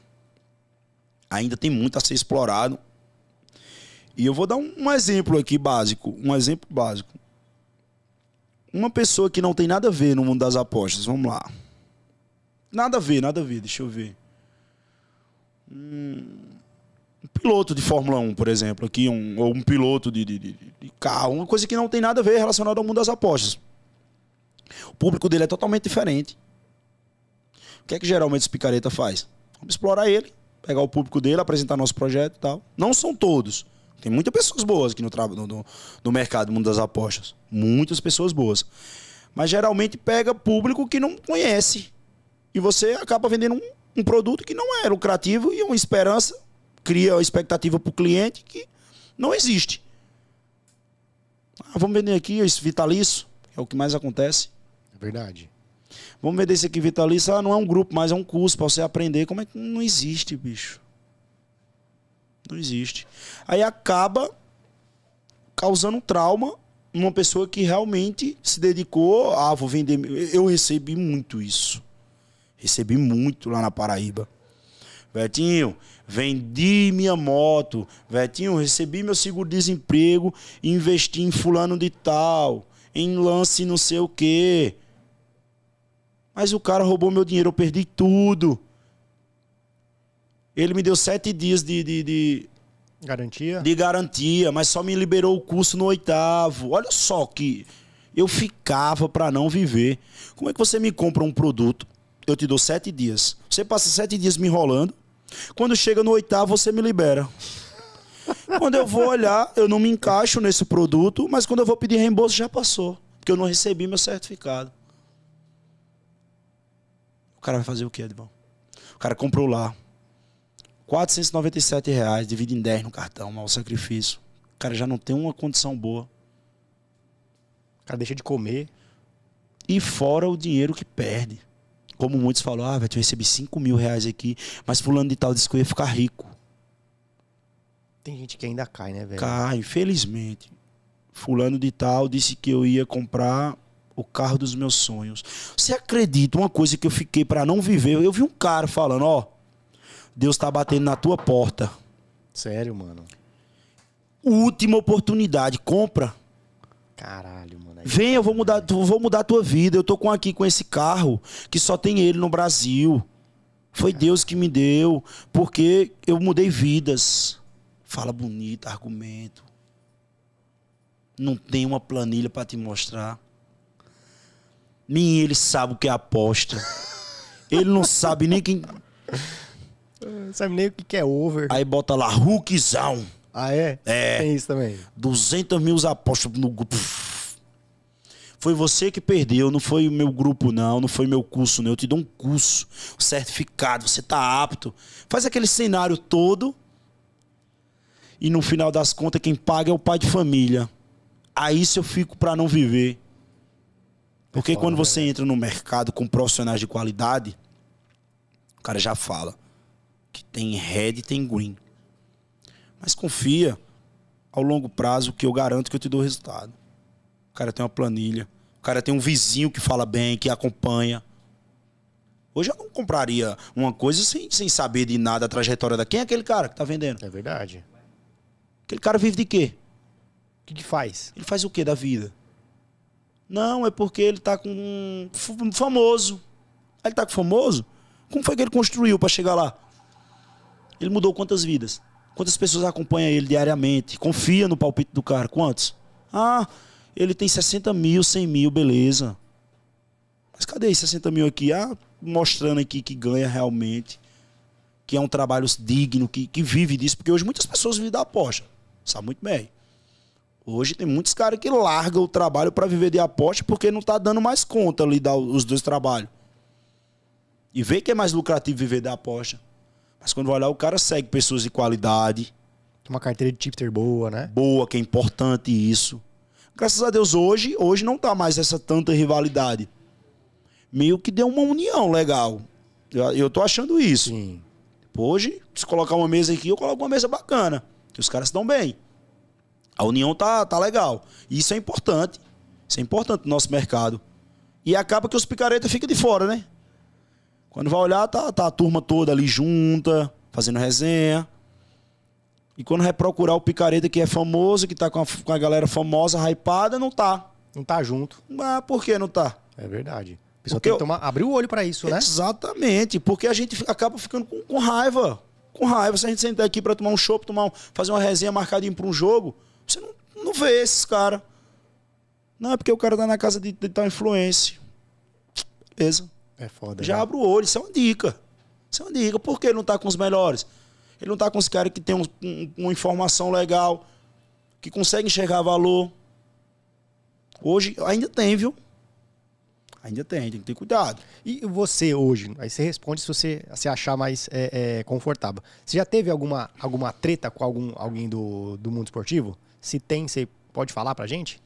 Ainda tem muito a ser explorado. E eu vou dar um, um exemplo aqui básico. Um exemplo básico. Uma pessoa que não tem nada a ver no mundo das apostas, vamos lá. Nada a ver, nada a ver, deixa eu ver. um piloto de Fórmula 1, por exemplo, aqui, um, ou um piloto de, de, de, de carro, uma coisa que não tem nada a ver relacionada ao mundo das apostas. O público dele é totalmente diferente. O que é que geralmente esse picareta faz? Vamos explorar ele, pegar o público dele, apresentar nosso projeto e tal. Não são todos. Tem muitas pessoas boas aqui no, no, no, no mercado, no mundo das apostas. Muitas pessoas boas. Mas geralmente pega público que não conhece. E você acaba vendendo um, um produto que não é lucrativo e uma esperança, cria uma expectativa para o cliente que não existe. Ah, vamos vender aqui esse vitalício, é o que mais acontece. Verdade. Vamos ver desse aqui vitalício. Ah, não é um grupo, mas é um curso para você aprender. Como é que não existe, bicho? Não existe. Aí acaba causando um trauma numa pessoa que realmente se dedicou. Ah, vou vender. Eu recebi muito isso. Recebi muito lá na Paraíba. Betinho, vendi minha moto. Betinho, recebi meu seguro-desemprego e investi em fulano de tal. Em lance não sei o quê. Mas o cara roubou meu dinheiro, eu perdi tudo. Ele me deu sete dias de, de, de, Garantia? De garantia, mas só me liberou o curso no oitavo. Olha só que eu ficava para não viver. Como é que você me compra um produto? Eu te dou sete dias. Você passa sete dias me enrolando. Quando chega no oitavo, você me libera. Quando eu vou olhar, eu não me encaixo nesse produto, mas quando eu vou pedir reembolso, já passou. Porque eu não recebi meu certificado. O cara vai fazer o quê, Edvão? O cara comprou lá. 497 reais, divide em 10 no cartão, mau sacrifício. O cara já não tem uma condição boa. O cara deixa de comer. E fora o dinheiro que perde. Como muitos falam, ah, velho, eu recebi 5 mil reais aqui, mas fulano de tal disse que eu ia ficar rico. Tem gente que ainda cai, né, velho? Cai, infelizmente. Fulano de tal disse que eu ia comprar o carro dos meus sonhos. Você acredita uma coisa que eu fiquei para não viver? Eu vi um cara falando, ó, Deus tá batendo na tua porta. Sério, mano. Última oportunidade, compra. Caralho, mano. Vem, eu vou mudar, vou mudar a tua vida. Eu tô com aqui com esse carro que só tem ele no Brasil. Foi Deus que me deu, porque eu mudei vidas. Fala bonito, argumento. Não tem uma planilha para te mostrar. Nem ele sabe o que é aposta. ele não sabe nem quem. Não sabe nem o que é over. Aí bota lá, Hulkzão. Ah, é? É. Tem isso também. 200 mil apostas no grupo. Foi você que perdeu, não foi o meu grupo, não. Não foi meu curso, não. Eu te dou um curso, um certificado, você tá apto. Faz aquele cenário todo. E no final das contas, quem paga é o pai de família. Aí se eu fico para não viver. Porque quando né, você entra no mercado com profissionais de qualidade, o cara já fala que tem red e tem green. Mas confia ao longo prazo que eu garanto que eu te dou resultado. O cara tem uma planilha, o cara tem um vizinho que fala bem, que acompanha. Hoje eu não compraria uma coisa sem, sem saber de nada a trajetória da. Quem é aquele cara que tá vendendo? É verdade. Aquele cara vive de quê? O que, que faz? Ele faz o que da vida? Não, é porque ele tá com um famoso. Ele tá com famoso? Como foi que ele construiu para chegar lá? Ele mudou quantas vidas? Quantas pessoas acompanham ele diariamente? Confia no palpite do cara? Quantos? Ah, ele tem 60 mil, 100 mil, beleza. Mas cadê esses 60 mil aqui? Ah, mostrando aqui que ganha realmente. Que é um trabalho digno, que, que vive disso. Porque hoje muitas pessoas vivem da aposta. Sabe muito bem. Hoje tem muitos caras que largam o trabalho para viver de aposta porque não tá dando mais conta ali dar os dois trabalhos. E vê que é mais lucrativo viver da aposta. Mas quando vai olhar, o cara segue pessoas de qualidade, Tem uma carteira de tipster boa, né? boa, que é importante isso. Graças a Deus, hoje, hoje não tá mais essa tanta rivalidade. Meio que deu uma união legal. Eu, eu tô achando isso. Sim. Hoje, se colocar uma mesa aqui, eu coloco uma mesa bacana. Que os caras estão bem. A união tá, tá legal. E isso é importante. Isso é importante no nosso mercado. E acaba que os picaretas ficam de fora, né? Quando vai olhar, tá, tá a turma toda ali junta, fazendo resenha. E quando vai procurar o picareta que é famoso, que tá com a, com a galera famosa, hypada, não tá. Não tá junto. Mas por que não tá? É verdade. A pessoa Porque tem que tomar, abrir o olho pra isso, né? Exatamente, porque a gente acaba ficando com, com raiva. Com raiva. Se a gente sentar aqui pra tomar um chopp, tomar um- fazer uma resenha marcadinha pra um jogo, você não, não vê esses caras. Não, é porque o cara tá na casa de, de tal influência. Beleza. É foda. Já né? abre o olho, isso é uma dica. Isso é uma dica. Por que ele não tá com os melhores? Ele não tá com os caras que tem um- um- uma informação legal, que conseguem enxergar valor. Hoje ainda tem, viu? Ainda tem, tem que ter cuidado. E você hoje, aí você responde se você se achar mais é, é, confortável. Você já teve alguma, alguma treta com algum, alguém do, do mundo esportivo? Se tem, você pode falar pra gente?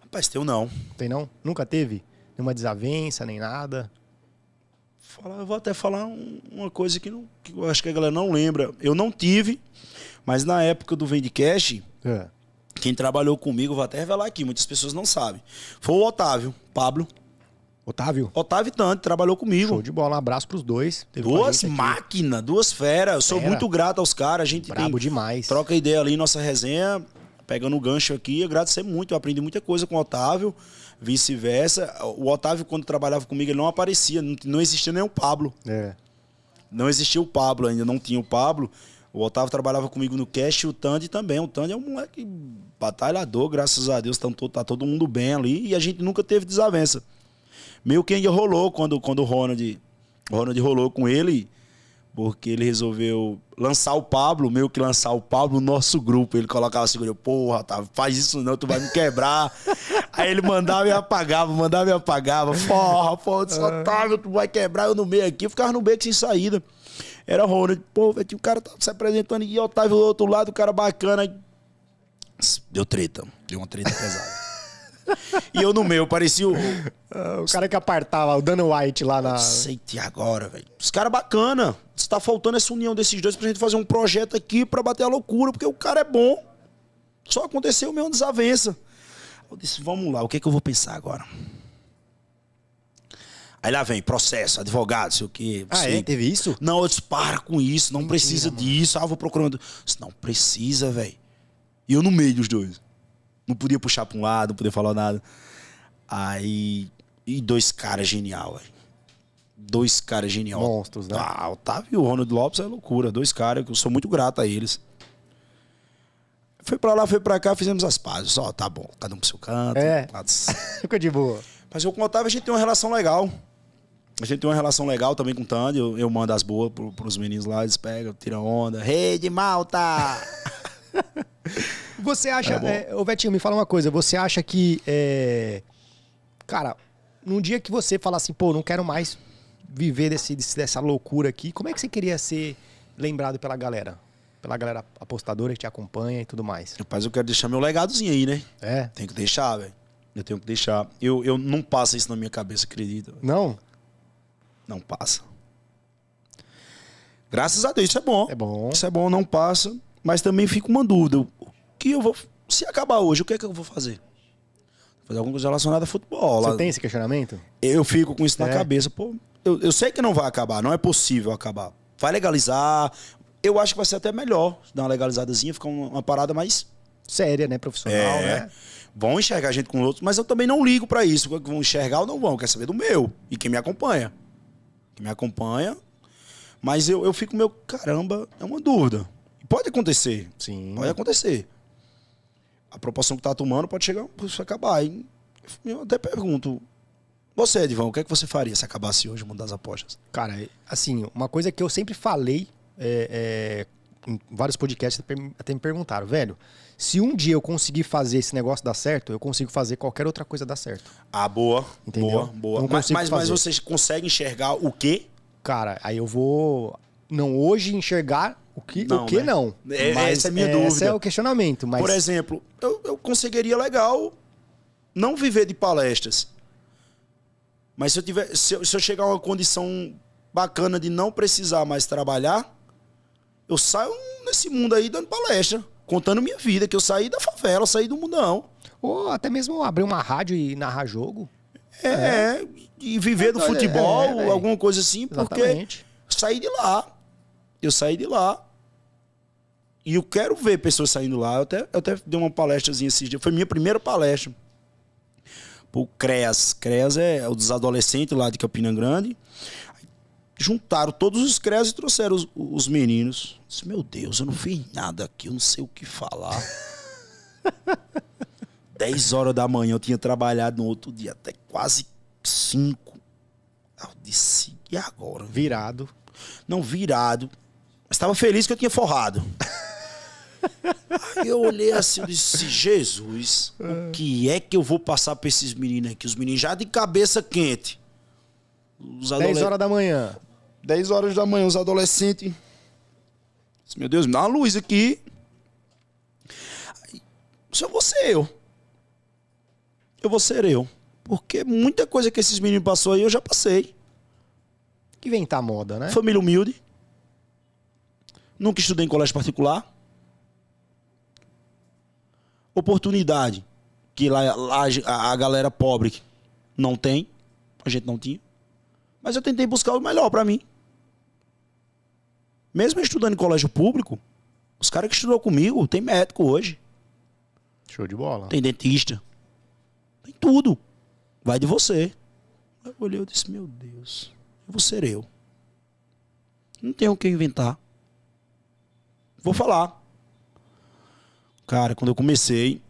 Rapaz, teu não. Tem não? Nunca teve? Nenhuma desavença, nem nada? Falar- eu vou até falar um- uma coisa que, não, que eu acho que a galera não lembra. Eu não tive, mas na época do Vendcast, É. quem trabalhou comigo, vou até revelar aqui, muitas pessoas não sabem. Foi o Otávio, Pablo. Otávio, Otávio Tante trabalhou comigo. show de bola. Um abraço pros dois. Teve Duas máquinas, duas feras. Eu sou Fera. muito grato aos caras. A gente Brabo tem, demais. troca ideia ali nossa resenha, pegando o gancho aqui. Agradecer muito. Eu aprendi muita coisa com o Otávio, vice-versa. O Otávio, quando trabalhava comigo, ele não aparecia. Não, não existia nem o Pablo. É. Não existia o Pablo ainda, não tinha o Pablo. O Otávio trabalhava comigo no cast e o Tandy também. O Tandy é um moleque batalhador, graças a Deus. Tá, tá todo mundo bem ali e a gente nunca teve desavença. Meio que ainda rolou quando, quando o Ronald, o Ronald rolou com ele, porque ele resolveu lançar o Pablo, meio que lançar o Pablo no nosso grupo. Ele colocava assim, eu, porra, Otávio, faz isso não, tu vai me quebrar. Aí ele mandava e apagava, mandava e apagava. Porra, porra, disse, Otávio, tu vai quebrar eu no meio aqui. Eu ficava no beco sem saída. Era Ronald, pô, velho, o cara tá se apresentando e Otávio do outro lado, o cara bacana. Deu treta, deu uma treta pesada. e eu no meu, parecia o. Ah, o cara que apartava o Dana White lá na. Aceite agora, velho. Os caras bacana. Está faltando essa união desses dois pra gente fazer um projeto aqui pra bater a loucura, porque o cara é bom. Só aconteceu mesmo desavença. Eu disse, vamos lá, o que é que eu vou pensar agora? Aí lá vem, processo, advogado, sei o quê. Ah, sei. é? Teve isso? Não, eu disse, para com isso, não precisa disso. Ah, vou procurando. Disse, não precisa, velho. E eu no meio dos dois. Não podia puxar pra um lado, não podia falar nada. Aí. E dois caras genial, velho. Dois caras genial. Monstros, né? Ah, Otávio e o Ronald Lopes é loucura. Dois caras que eu sou muito grato a eles. Foi pra lá, foi pra cá, fizemos as pazes. Ó, tá bom, cada um pro seu canto. É. Paz. Ficou de boa. Mas eu com o Otávio a gente tem uma relação legal. A gente tem uma relação legal também com o Tandy. Eu, eu mando as boas pro, pros meninos lá, eles pegam, tiram onda. Rei de Malta! Você acha. É, ô, Vetinho, me fala uma coisa. Você acha que. é, Cara, num dia que você fala assim, pô, não quero mais viver desse, desse- dessa loucura aqui, como é que você queria ser lembrado pela galera? Pela galera apostadora que te acompanha e tudo mais. Rapaz, eu quero deixar meu legadozinho aí, né? É. Tem que deixar, velho. Eu tenho que deixar. Eu, eu não passa isso na minha cabeça, acredita? Não? Não passa. Graças a Deus, isso é bom. É bom. Isso é bom, não passa. Mas também fica uma dúvida. O que eu vou. Se acabar hoje, o que é que eu vou fazer? Fazer alguma coisa relacionada a futebol. Você lá- tem esse questionamento? Eu fico com isso na É. cabeça. Pô, eu, eu sei que não vai acabar, não é possível acabar. Vai legalizar. Eu acho que vai ser até melhor dar uma legalizadazinha, ficar uma, uma parada mais. Séria, né? Profissional, É. né? Vão enxergar a gente com outros, mas eu também não ligo pra isso. Vão enxergar ou não vão, eu quero saber do meu. E quem me acompanha. Quem me acompanha. Mas eu, eu fico meu, caramba, é uma dúvida. Pode acontecer. Sim. Pode acontecer. A proporção que tá tomando pode chegar a acabar. E eu até pergunto. Você, Edivão, o que é que você faria se acabasse hoje o mundo das apostas? Cara, assim, uma coisa que eu sempre falei é, é, em vários podcasts até me- perguntaram, velho, se um dia eu conseguir fazer esse negócio dar certo, eu consigo fazer qualquer outra coisa dar certo. Ah, boa. Entendeu? Boa, boa. Não Mas, mas, mas você consegue enxergar o quê? Cara, aí eu vou não hoje enxergar o que Não, o que né? não. É- essa é a minha Esse dúvida. é o questionamento, mas Por exemplo, eu, eu conseguiria legal não viver de palestras. Mas se eu, tiver, se, eu, se eu chegar a uma condição bacana de não precisar mais trabalhar, eu saio nesse mundo aí dando palestra, contando minha vida, que eu saí da favela, saí do mundão. ou até mesmo abrir uma rádio e narrar jogo. É, e viver do É, futebol, é, velho. alguma coisa assim, porque Exatamente. saí de lá. Eu saí de lá. E eu quero ver pessoas saindo lá. Eu até, eu até dei uma palestrazinha esses dias. Foi minha primeira palestra. Pro CREAS. CREAS é o dos adolescentes lá de Campina Grande. Juntaram todos os CREAS e trouxeram os, os meninos. Disse, meu Deus, eu não fiz nada aqui, eu não sei o que falar. 10 horas da manhã eu tinha trabalhado no outro dia até quase 5. Eu disse, e agora? Virado. Não virado. Mas estava feliz que eu tinha forrado. Aí eu olhei assim e disse, Jesus, o que é que eu vou passar pra esses meninos aqui? Os meninos já de cabeça quente. Os 10 adolescentes. horas da manhã. 10 horas da manhã, os adolescentes. Meu Deus, me dá uma luz aqui. Aí, Só vou ser eu. Eu vou ser eu. Porque muita coisa que esses meninos passou aí eu já passei. Que inventar moda, né? Família humilde. Nunca estudei em colégio particular. Oportunidade. Que lá, lá a galera pobre não tem. A gente não tinha. Mas eu tentei buscar o melhor pra mim. Mesmo estudando em colégio público, os caras que estudou comigo, tem médico hoje. Show de bola. Tem dentista. Tem tudo. Vai de você. Eu olhei e disse, meu Deus, eu vou ser eu. Não tenho o que inventar. Vou falar. Cara, quando eu comecei,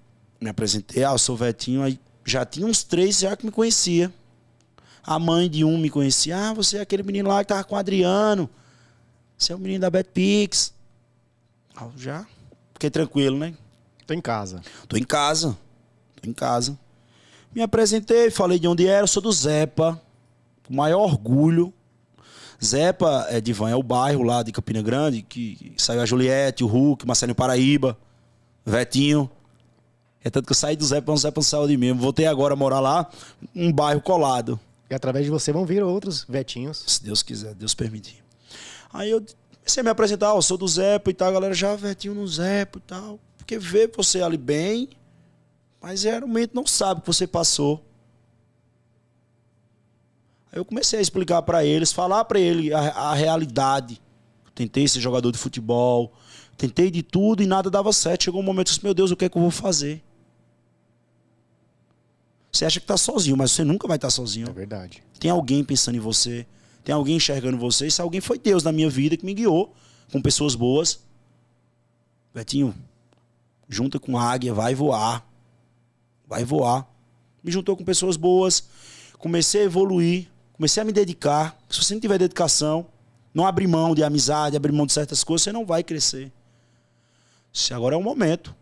me apresentei, ah, eu sou Vetinho, aí já tinha uns três já que me conhecia. A mãe de um me conhecia. Ah, você é aquele menino lá que tava com o Adriano. Você é o menino da Betpix. Ah, já fiquei tranquilo, né? Tô em casa. Tô em casa. Tô em casa. Me apresentei, falei de onde era, eu sou do Zepa. Com o maior orgulho. Zepa, é, Divan, é o bairro lá de Campina Grande, que, saiu a Juliette, o Hulk, Marcelinho Paraíba, Vetinho. É tanto que eu saí do Zepa, o Zepa não saiu de mim. Voltei agora a morar lá, um bairro colado. E através de você vão vir outros vetinhos. Se Deus quiser, Deus permitir. Aí eu comecei a me apresentar, eu sou do Zepa e tal, a galera já Vetinho no Zepa e tal. Porque vê você ali bem, mas realmente não sabe o que você passou. Aí eu comecei a explicar pra eles, falar pra ele a, a realidade. Eu tentei ser jogador de futebol, tentei de tudo e nada dava certo. Chegou um momento eu disse, meu Deus, o que é que eu vou fazer? Você acha que tá sozinho, mas você nunca vai estar sozinho. É verdade. Tem alguém pensando em você. Tem alguém enxergando você. Esse alguém foi Deus na minha vida que me guiou com pessoas boas. Betinho, junta com a águia, vai voar. Vai voar. Me juntou com pessoas boas. Comecei a evoluir. Comecei a me dedicar. Se você não tiver dedicação, não abrir mão de amizade, abrir mão de certas coisas, você não vai crescer. Se agora é o momento.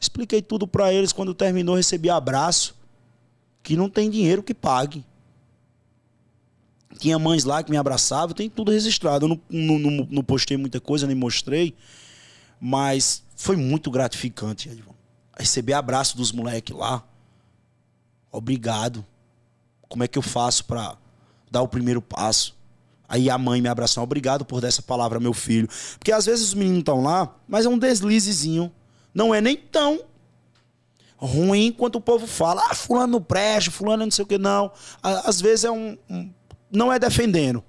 Expliquei tudo pra eles. Quando terminou, recebi abraço. Que não tem dinheiro que pague. Tinha mães lá que me abraçavam, tem tudo registrado. Eu não, não, não- postei muita coisa, nem mostrei. Mas foi muito gratificante. Receber abraço dos moleques lá. obrigado. Como é que eu faço para dar o primeiro passo? Aí a mãe me abraçou, obrigado por dar essa palavra, meu filho. Porque às vezes os meninos estão lá, mas é um deslizezinho. Não é nem tão ruim quanto o povo fala. Ah, fulano não presta, fulano não sei o que, não. Às vezes é um. um não é defendendo.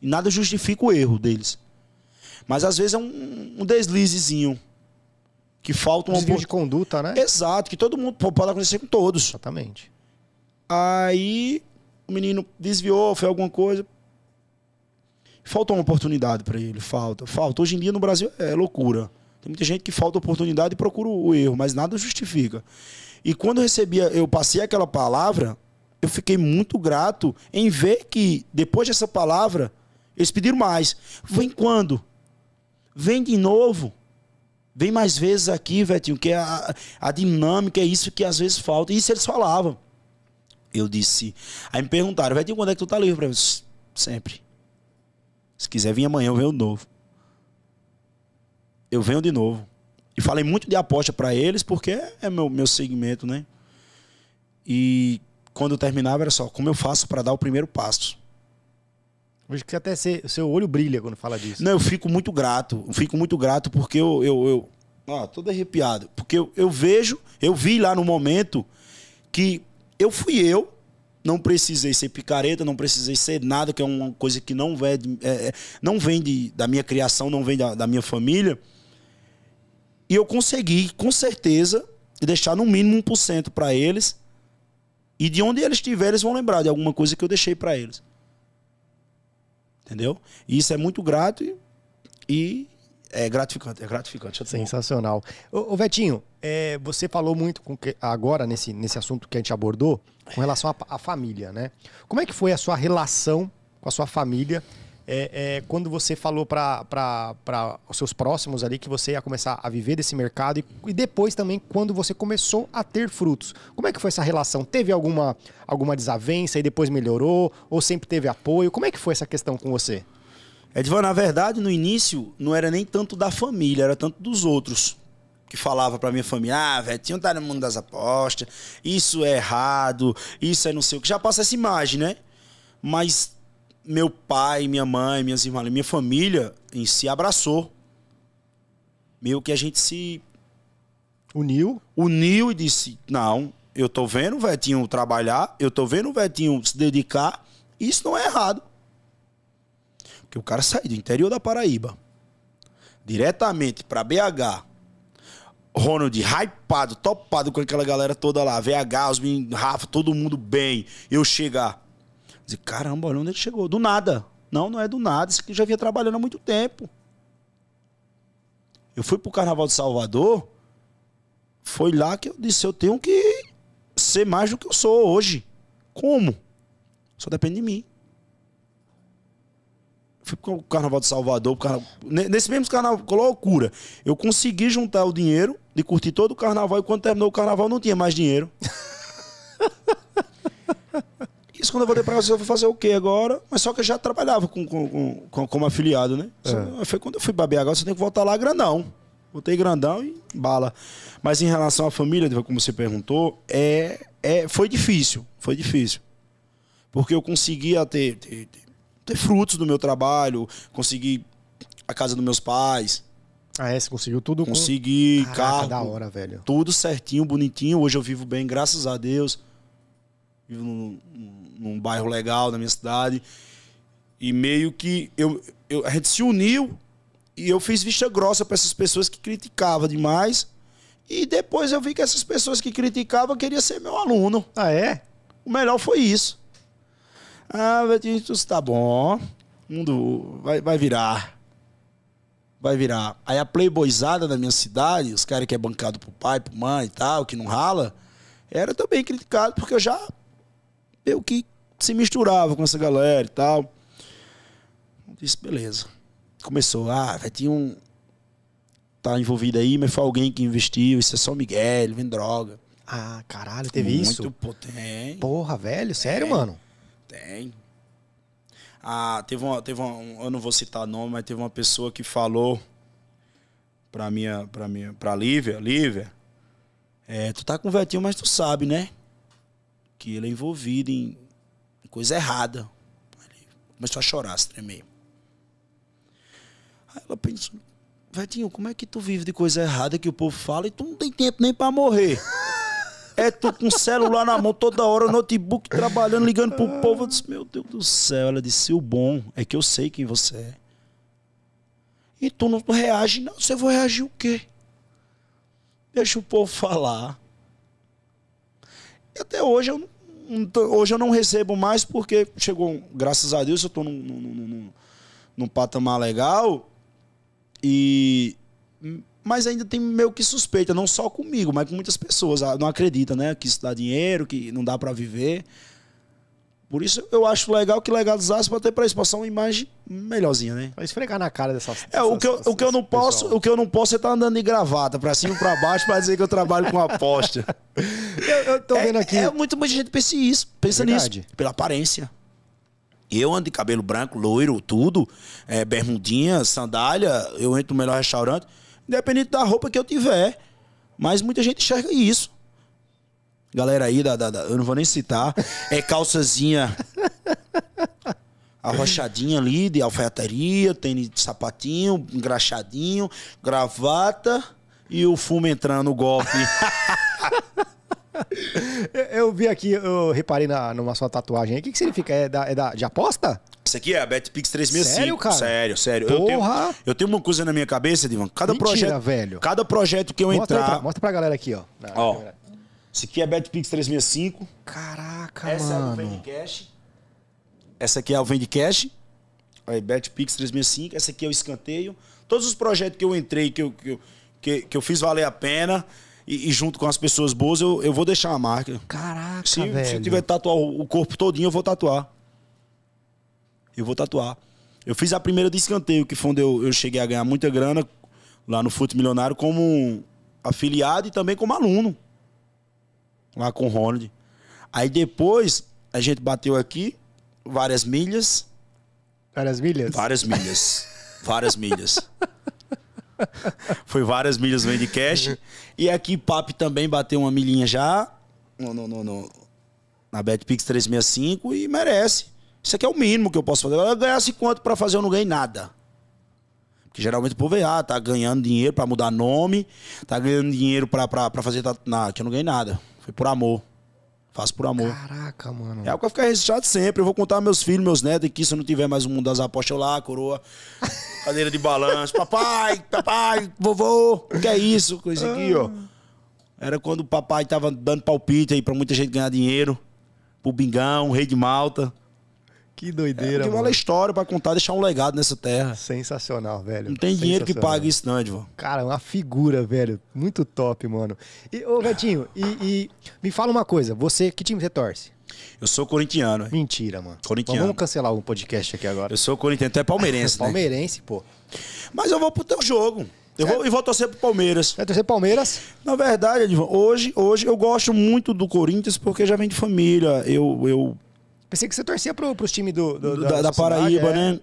E nada justifica o erro deles. Mas às vezes é um, um deslizezinho. Que falta uma. Desvio de conduta, né? Exato, que todo mundo pode acontecer com todos. Exatamente. Aí o menino desviou, foi alguma coisa. Falta uma oportunidade para ele, falta, falta. Hoje em dia no Brasil é loucura. Tem muita gente que falta oportunidade e procura o erro, mas nada justifica. E quando eu recebia, eu passei aquela palavra, eu fiquei muito grato em ver que depois dessa palavra eles pediram mais. Vem quando? Vem de novo. Vem mais vezes aqui, Vetinho, que é a, a dinâmica, é isso que às vezes falta. E isso eles falavam. Eu disse. Aí me perguntaram, Vetinho, quando é que tu tá livre? Eu disse, sempre. Se quiser vir amanhã, eu venho novo. Eu venho de novo. E falei muito de aposta para eles, porque é meu, meu segmento, né? E quando eu terminava, era só como eu faço para dar o primeiro passo. Hoje que até o seu olho brilha quando fala disso. Não, eu fico muito grato. Eu fico muito grato porque eu. eu, eu ó, todo arrepiado. Porque eu, eu vejo, eu vi lá no momento que eu fui eu não precisei ser picareta, não precisei ser nada, que é uma coisa que não vem, é, é, não vem de, da minha criação, não vem da, da minha família. E eu consegui, com certeza, deixar no mínimo 1% para eles. E de onde eles estiverem, eles vão lembrar de alguma coisa que eu deixei para eles. Entendeu? E isso é muito grato e, e é gratificante, é gratificante. Sensacional. Ô, ô Vetinho, é, você falou muito que, agora nesse, nesse assunto que a gente abordou com relação à família, né? Como é que foi a sua relação com a sua família é, é, quando você falou para os seus próximos ali que você ia começar a viver desse mercado e, e, depois também quando você começou a ter frutos? Como é que foi essa relação? Teve alguma, alguma desavença e depois melhorou? Ou sempre teve apoio? Como é que foi essa questão com você? Edvan, na verdade, no início, não era nem tanto da família, era tanto dos outros. Que falava pra minha família, ah, Vetinho tá no mundo das apostas, isso é errado, isso é não sei o que. Já passa essa imagem, né? Mas meu pai, minha mãe, minhas irmãs, minha família em si abraçou. Meio que a gente se. Uniu? Uniu e disse: não, eu tô vendo o Vetinho trabalhar, eu tô vendo o Vetinho se dedicar, isso não é errado. Porque o cara saiu do interior da Paraíba, diretamente para BH. Ronald hypado, topado com aquela galera toda lá. VH, os meninos, Rafa, todo mundo bem. Eu chegar. Dizer, caramba, olha onde ele chegou. Do nada. Não, não é do nada. Isso aqui já vinha trabalhando há muito tempo. Eu fui pro Carnaval de Salvador. Foi lá que eu disse, eu tenho que ser mais do que eu sou hoje. Como? Só depende de mim fui pro Carnaval de Salvador, carnaval, nesse mesmo carnaval, loucura. Eu consegui juntar o dinheiro de curtir todo o carnaval e quando terminou o carnaval não tinha mais dinheiro. Isso quando eu voltei pra casa, eu vou fazer o quê agora? Mas só que eu já trabalhava com, com, com, como afiliado, né? É. Foi quando eu fui pra BH, você tem que voltar lá grandão. Voltei grandão e bala. Mas em relação à família, como você perguntou, é, é, foi difícil. Foi difícil. Porque eu conseguia ter, ter, ter frutos do meu trabalho, conseguir a casa dos meus pais. Ah, é? Você conseguiu tudo Consegui, com... Caraca, carro. da hora, velho. Tudo certinho, bonitinho. Hoje eu vivo bem, graças a Deus. Vivo num, num bairro legal da minha cidade. E meio que eu, eu, a gente se uniu e eu fiz vista grossa para essas pessoas que criticavam demais. E depois eu vi que essas pessoas que criticavam queriam ser meu aluno. Ah, é? O melhor foi isso. Ah, isso tá bom. O mundo vai, vai virar. Vai virar. Aí a playboyzada da minha cidade, os caras que é bancado pro pai, pro mãe e tal, que não rala, era também criticado porque eu já meio que se misturava com essa galera e tal. Eu disse, beleza. Começou, ah, vai ter um. Tá envolvido aí, mas foi alguém que investiu, isso é só Miguel, vem droga. Ah, caralho, teve Muito isso? Muito potente. Porra, velho, sério, é. mano? Tem. Ah, teve uma, teve uma, eu não vou citar nome, mas teve uma pessoa que falou pra minha, pra minha, pra Lívia, Lívia, é, tu tá com o Vetinho, mas tu sabe, né? Que ele é envolvido em coisa errada. Ele começou a chorar, se tremer. Aí ela pensou, Vetinho, como é que tu vive de coisa errada que o povo fala e tu não tem tempo nem para morrer? É tu com celular na mão toda hora, notebook trabalhando, ligando pro povo. Eu disse, meu Deus do céu. Ela disse, o bom é que eu sei quem você é. E tu não reage, não. Você vai reagir o quê? Deixa o povo falar. Até hoje eu, hoje eu não recebo mais porque chegou, graças a Deus, eu estou num, num, num, num patamar legal. E mas ainda tem meio que suspeita, não só comigo, mas com muitas pessoas. Ah, não acredita, né? Que isso dá dinheiro, que não dá para viver. Por isso eu acho legal que legalizasse para ter para passar uma imagem melhorzinha, né? Vai esfregar na cara dessas. É, o que eu, o que eu não posso, o que eu não posso é estar tá andando de gravata para cima e para baixo para dizer que eu trabalho com aposta. eu, eu tô é, vendo aqui. É, muita, muita gente pensa isso, pensa nisso, pela aparência. Eu ando de cabelo branco, loiro, tudo, é, bermudinha, sandália, eu entro no melhor restaurante, independente da roupa que eu tiver. Mas muita gente enxerga isso. Galera aí, da, da, da eu não vou nem citar, é calçazinha arrochadinha ali de alfaiataria, tênis de sapatinho, engraxadinho, gravata e o fumo entrando no golpe. eu vi aqui, eu reparei na, numa sua tatuagem aí. O que, que significa? É, da, é da, de aposta? Isso aqui é a BetPix 365. Sério, cara? Sério, sério. Porra. Eu tenho, eu tenho uma coisa na minha cabeça, Divan. Cada Mentira, projeto, velho. Cada projeto que eu mostra entrar. Pra, mostra pra galera aqui, ó. Ó. Esse aqui é BetPix 365. Caraca, Essa mano. é o Vendcash. Essa aqui é o Vendcash. Aí, BetPix 365. Essa aqui é o escanteio. Todos os projetos que eu entrei, que eu, que eu, que, que eu fiz valer a pena e, e, junto com as pessoas boas, eu, eu vou deixar a marca. Caraca, se, velho. Se eu tiver tatuar o corpo todinho, eu vou tatuar. Eu vou tatuar. Eu fiz a primeira de escanteio, que foi onde eu, eu cheguei a ganhar muita grana lá no Fute Milionário como afiliado e também como aluno. Lá com o Ronald. Aí depois a gente bateu aqui várias milhas. Várias milhas? Várias milhas. várias milhas. Foi várias milhas no cash. E aqui Papi também bateu uma milhinha já no, no, no, no na BetPix 365 e merece. Isso aqui é o mínimo que eu posso fazer. Eu ganhasse quanto para fazer, eu não ganhei nada. Porque geralmente o povo é, ah, tá ganhando dinheiro para mudar nome, tá ganhando dinheiro para fazer. Nada, que eu não ganhei nada. Foi por amor. Faço por amor. Caraca, mano. É algo que vai ficar registrado sempre. Eu vou contar meus filhos, meus netos aqui, se eu não tiver mais o mundo das apostas lá, coroa. Cadeira de balanço. Papai, papai, vovô. O que é isso? Coisa aqui, ó. Era quando o papai tava dando palpite aí pra muita gente ganhar dinheiro. Pro Bingão, Rei de Malta. Que doideira, é, mano. vale história pra contar, deixar um legado nessa terra. Sensacional, velho. Não tem dinheiro que pague isso, não, Edvan. Cara, uma figura, velho. Muito top, mano. E, ô, Gatinho, e, e, me fala uma coisa. Você, que time você torce? Eu sou corintiano. Mentira, mano. Corintiano. vamos cancelar um podcast aqui agora. Eu sou corintiano, tu é palmeirense, né? Palmeirense, pô. Mas eu vou pro teu jogo. Eu vou, e vou torcer pro Palmeiras. Vai torcer Palmeiras? Na verdade, Edvan, hoje, hoje eu gosto muito do Corinthians porque já vem de família. Eu, eu Pensei que você torcia pro, pros times do, do, da, da, da Paraíba, é. né?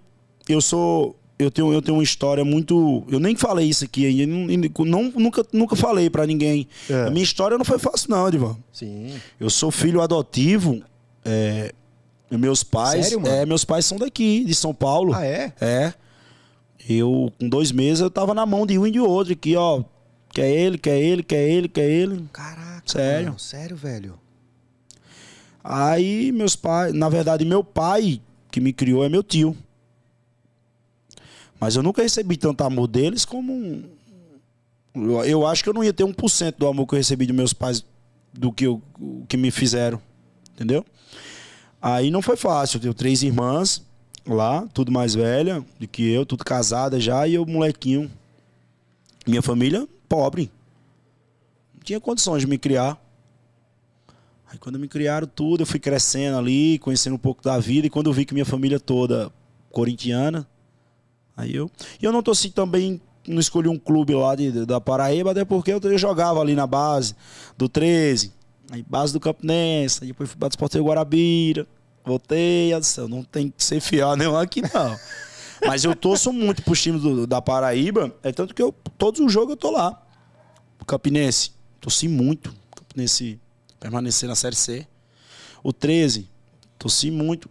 Eu sou. Eu tenho, eu tenho uma história muito. Eu nem falei isso aqui ainda. Não, nunca, nunca falei para ninguém. É. A minha história não foi fácil, não, Divan. Sim. Eu sou filho adotivo. É, meus pais. Sério, mano? É, meus pais são daqui, de São Paulo. Ah, é? É. Eu, com dois meses, eu tava na mão de um e de outro aqui, ó. Quer ele, quer ele, quer ele, quer ele. Caraca. Sério. Mano, sério, velho. Aí meus pais, na verdade, meu pai que me criou é meu tio. Mas eu nunca recebi tanto amor deles como eu acho que eu não ia ter 1% do amor que eu recebi de meus pais do que eu, que me fizeram, entendeu? Aí não foi fácil, eu tenho três irmãs lá, tudo mais velha do que eu, tudo casada já e eu molequinho. Minha família pobre. Não tinha condições de me criar. Aí quando me criaram tudo, eu fui crescendo ali, conhecendo um pouco da vida, e quando eu vi que minha família toda corintiana, aí eu. E eu não torci também, não escolhi um clube lá de, da Paraíba, até porque eu, eu jogava ali na base do 13, aí base do Campinense, aí depois fui para o Esporteiro Guarabira, voltei, eu não tem que ser fiel nenhum aqui não. Mas eu torço muito pro time do, da Paraíba, é tanto que eu, todos os jogos eu tô lá. Campinense, torci muito. Campinense permanecer na Série C. o 13, torci muito.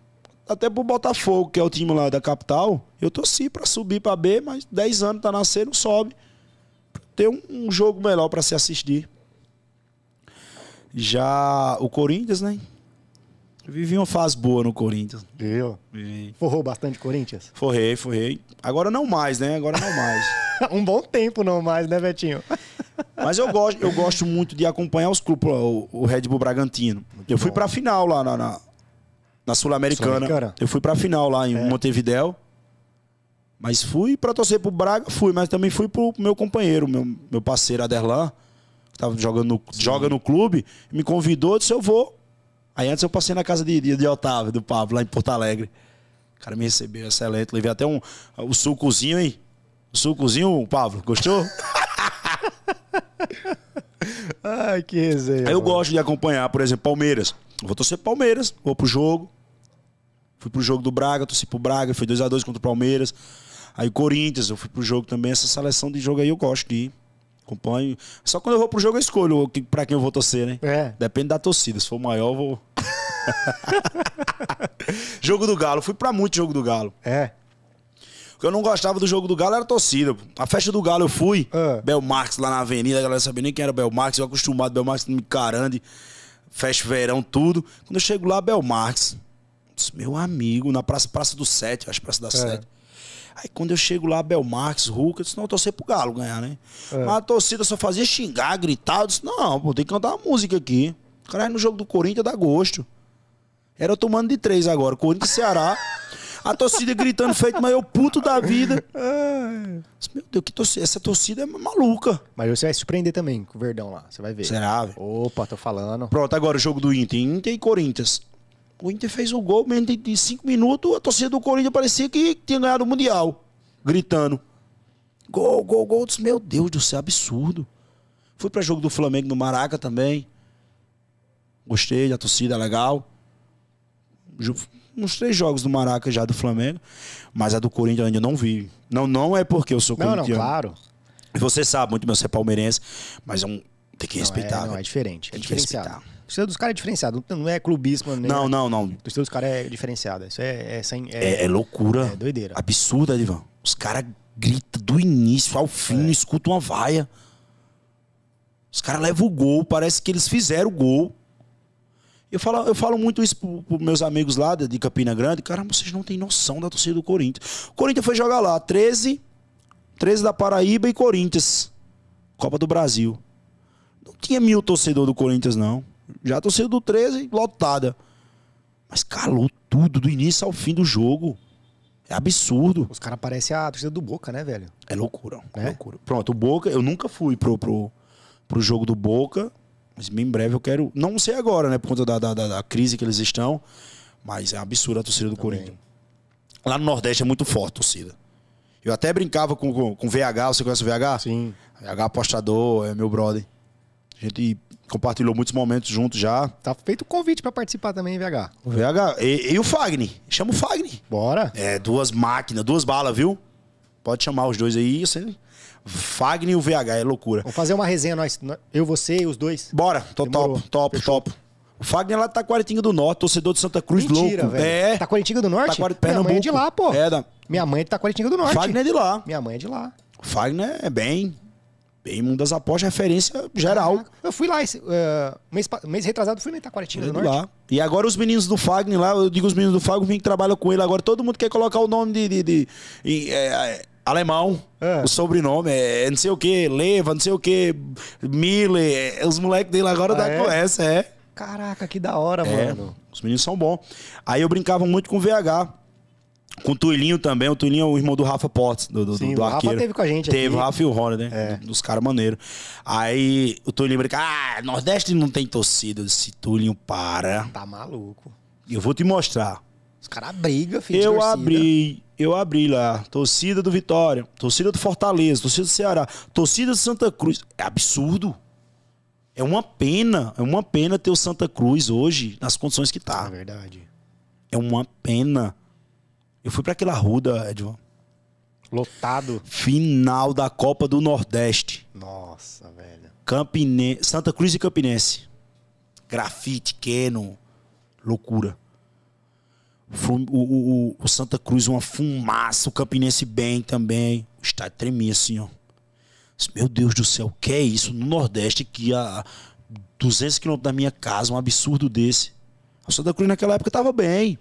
Até pro Botafogo, que é o time lá da capital, eu torci pra subir pra B, mas 10 anos tá nascendo, sobe. Ter um, um jogo melhor pra se assistir. Já o Corinthians, né? Eu vivi uma fase boa no Corinthians. Viu? Vivi. Forrou bastante Corinthians? Forrei, forrei. Agora não mais, né? Agora não mais. um bom tempo não mais, né, Betinho? Mas eu gosto, eu gosto muito de acompanhar os clubes, o, o Red Bull Bragantino. eu fui bom. pra final lá na, na, na Sul-Americana. Sul-Americana? eu fui pra final lá em É. Montevidéu. Mas fui pra torcer pro Braga, fui, mas também fui pro meu companheiro, meu, meu parceiro Aderlan, que tava jogando no, joga no clube, me convidou, disse eu vou. Aí antes eu passei na casa de, de, de Otávio, do Pablo, lá em Porto Alegre. O cara me recebeu excelente, levei até um o sucozinho, hein? O sucozinho, Pablo, gostou? Ai, que resenha. Eu mano. gosto de acompanhar, por exemplo, Palmeiras. Eu vou torcer Palmeiras, vou pro jogo. Fui pro jogo do Braga, torci pro Braga, foi 2x2 contra o Palmeiras. Aí Corinthians, eu fui pro jogo também. Essa seleção de jogo aí eu gosto de ir. Acompanho. Só quando eu vou pro jogo eu escolho pra quem eu vou torcer, né? É. Depende da torcida. Se for maior, eu vou. jogo do Galo. Fui pra muito jogo do Galo. É. Que eu não gostava do jogo do Galo era torcida. pô. A festa do Galo eu fui. Ah. Belmarx lá na avenida, a galera sabia nem quem era Belmarx. Eu acostumado, Belmarx me carande. Festa verão, tudo. Quando eu chego lá, Belmarx. Meu amigo, na Praça, Praça do Sete, acho Praça da Sete. Aí quando eu chego lá, Belmarx, Ruca, eu disse, não, eu torcer pro Galo ganhar, né? É. Mas a torcida só fazia xingar, gritar. Eu disse, não, pô, tem que cantar uma música aqui. Cara, no jogo do Corinthians dá gosto. Era eu tomando de três agora, Corinthians e Ceará. A torcida gritando feito, mas eu puto da vida. Meu Deus, que torcida, essa torcida é maluca. Mas você vai se surpreender também com o Verdão lá. Você vai ver. Será, velho? Opa, tô falando. Pronto, agora o jogo do Inter. Inter e Corinthians. O Inter fez o gol, mas de- de cinco minutos a torcida do Corinthians parecia que tinha ganhado o Mundial. Gritando. Gol, gol, gol. Disse, Meu Deus do céu, absurdo. Fui pra jogo do Flamengo no Maraca também. Gostei da torcida, legal. Uns três jogos do Maraca já do Flamengo. Mas a do Corinthians eu ainda não vi. Não, não é porque eu sou Não, não, corintiano. claro. Você sabe muito bem, você é palmeirense. Mas é um... tem que Não, respeitar. é, não, é diferente. É Tem diferenciado. respeitar. A torcida dos caras é diferenciado. Não é clubismo, né? Não, não, não. A torcida dos caras é diferenciada. Isso é, é, sem, É, é loucura. É doideira. Absurda, Edivan. Os caras gritam do início ao fim, É. não escutam uma vaia. Os caras levam o gol, parece que eles fizeram o gol. Eu falo, eu falo muito isso pros meus amigos lá de Campina Grande. Cara, vocês não têm noção da torcida do Corinthians. O Corinthians foi jogar lá, 13, 13 da Paraíba e Corinthians. Copa do Brasil. Não tinha mil torcedor do Corinthians, não. Já a torcida do 13, lotada. Mas calou tudo, do início ao fim do jogo. É absurdo. Os caras parecem a torcida do Boca, né, velho? É loucura. É loucura. Pronto, o Boca, eu nunca fui pro, pro, pro jogo do Boca, mas bem breve eu quero. Não sei agora, né? Por conta da, da, da- crise que eles estão. Mas é absurdo a torcida do Corinthians. Lá no Nordeste é muito forte a torcida. Eu até brincava com, com, com VH, você conhece o VH? Sim. VH apostador, é meu brother. A gente compartilhou muitos momentos juntos já. Tá feito o convite pra participar também, VH. O VH. E, e o Fagner. Chama o Fagner. Bora. É, duas máquinas, duas balas, viu? Pode chamar os dois aí. Você... Fagner e o VH, é loucura. Vamos fazer uma resenha, nós. Eu, você e os dois. Bora, tô Demorou. top, top, Fechou. top. O Fagner lá tá Taquaritinga do Norte, torcedor de Santa Cruz Mentira, louco. velho. É. Taquaritinga do Norte? Taquari- Minha mãe é de lá, pô. É, da... Minha mãe é de Taquaritinga do Norte. Fagner é de lá. Minha mãe é de lá. O Fagner é bem, bem mundo das apostas, referência geral. Eu fui lá, esse, eh, mês, mês retrasado, fui na Itaquaritinga É do de Norte. lá. E agora os meninos do Fagner lá, eu digo os meninos do Fagner que trabalham com ele agora, todo mundo quer colocar o nome de, de, de- em, é, é, alemão. É. O sobrenome é não sei o que, Leva, não sei o que, Miller. é, os moleques dele agora Ah, dá é? com essa, é. Caraca, que da hora, É, mano. Os meninos são bons. Aí eu brincava muito com o VH. Com o Tuilinho também. O Tuilinho é o irmão do Rafa Potts, do, do, Sim, do o Rafa teve com a gente Teve, aqui. o Rafa e o Rony, né? É. Dos caras maneiros. Aí o Tuilinho brinca, ah, Nordeste não tem torcida. Eu disse, Tuilinho, para. Tá maluco. Eu vou te mostrar. Os caras brigam, filho. Eu abri, eu abri lá. Torcida do Vitória, torcida do Fortaleza, torcida do Ceará, torcida do Santa Cruz. É absurdo. É uma pena, é uma pena ter o Santa Cruz hoje nas condições que É tá. verdade. É uma pena. Eu fui pra aquela ruda, Edson. Lotado. Final da Copa do Nordeste. Nossa, velho. Campine... Santa Cruz e Campinense. Grafite, Keno. loucura. O, o, o, Santa Cruz, uma fumaça, o Campinense bem também. O estádio tremia assim, ó. Meu Deus do céu, o que é isso? No Nordeste, aqui a 200 quilômetros da minha casa, um absurdo desse. O Santa Cruz naquela época tava bem.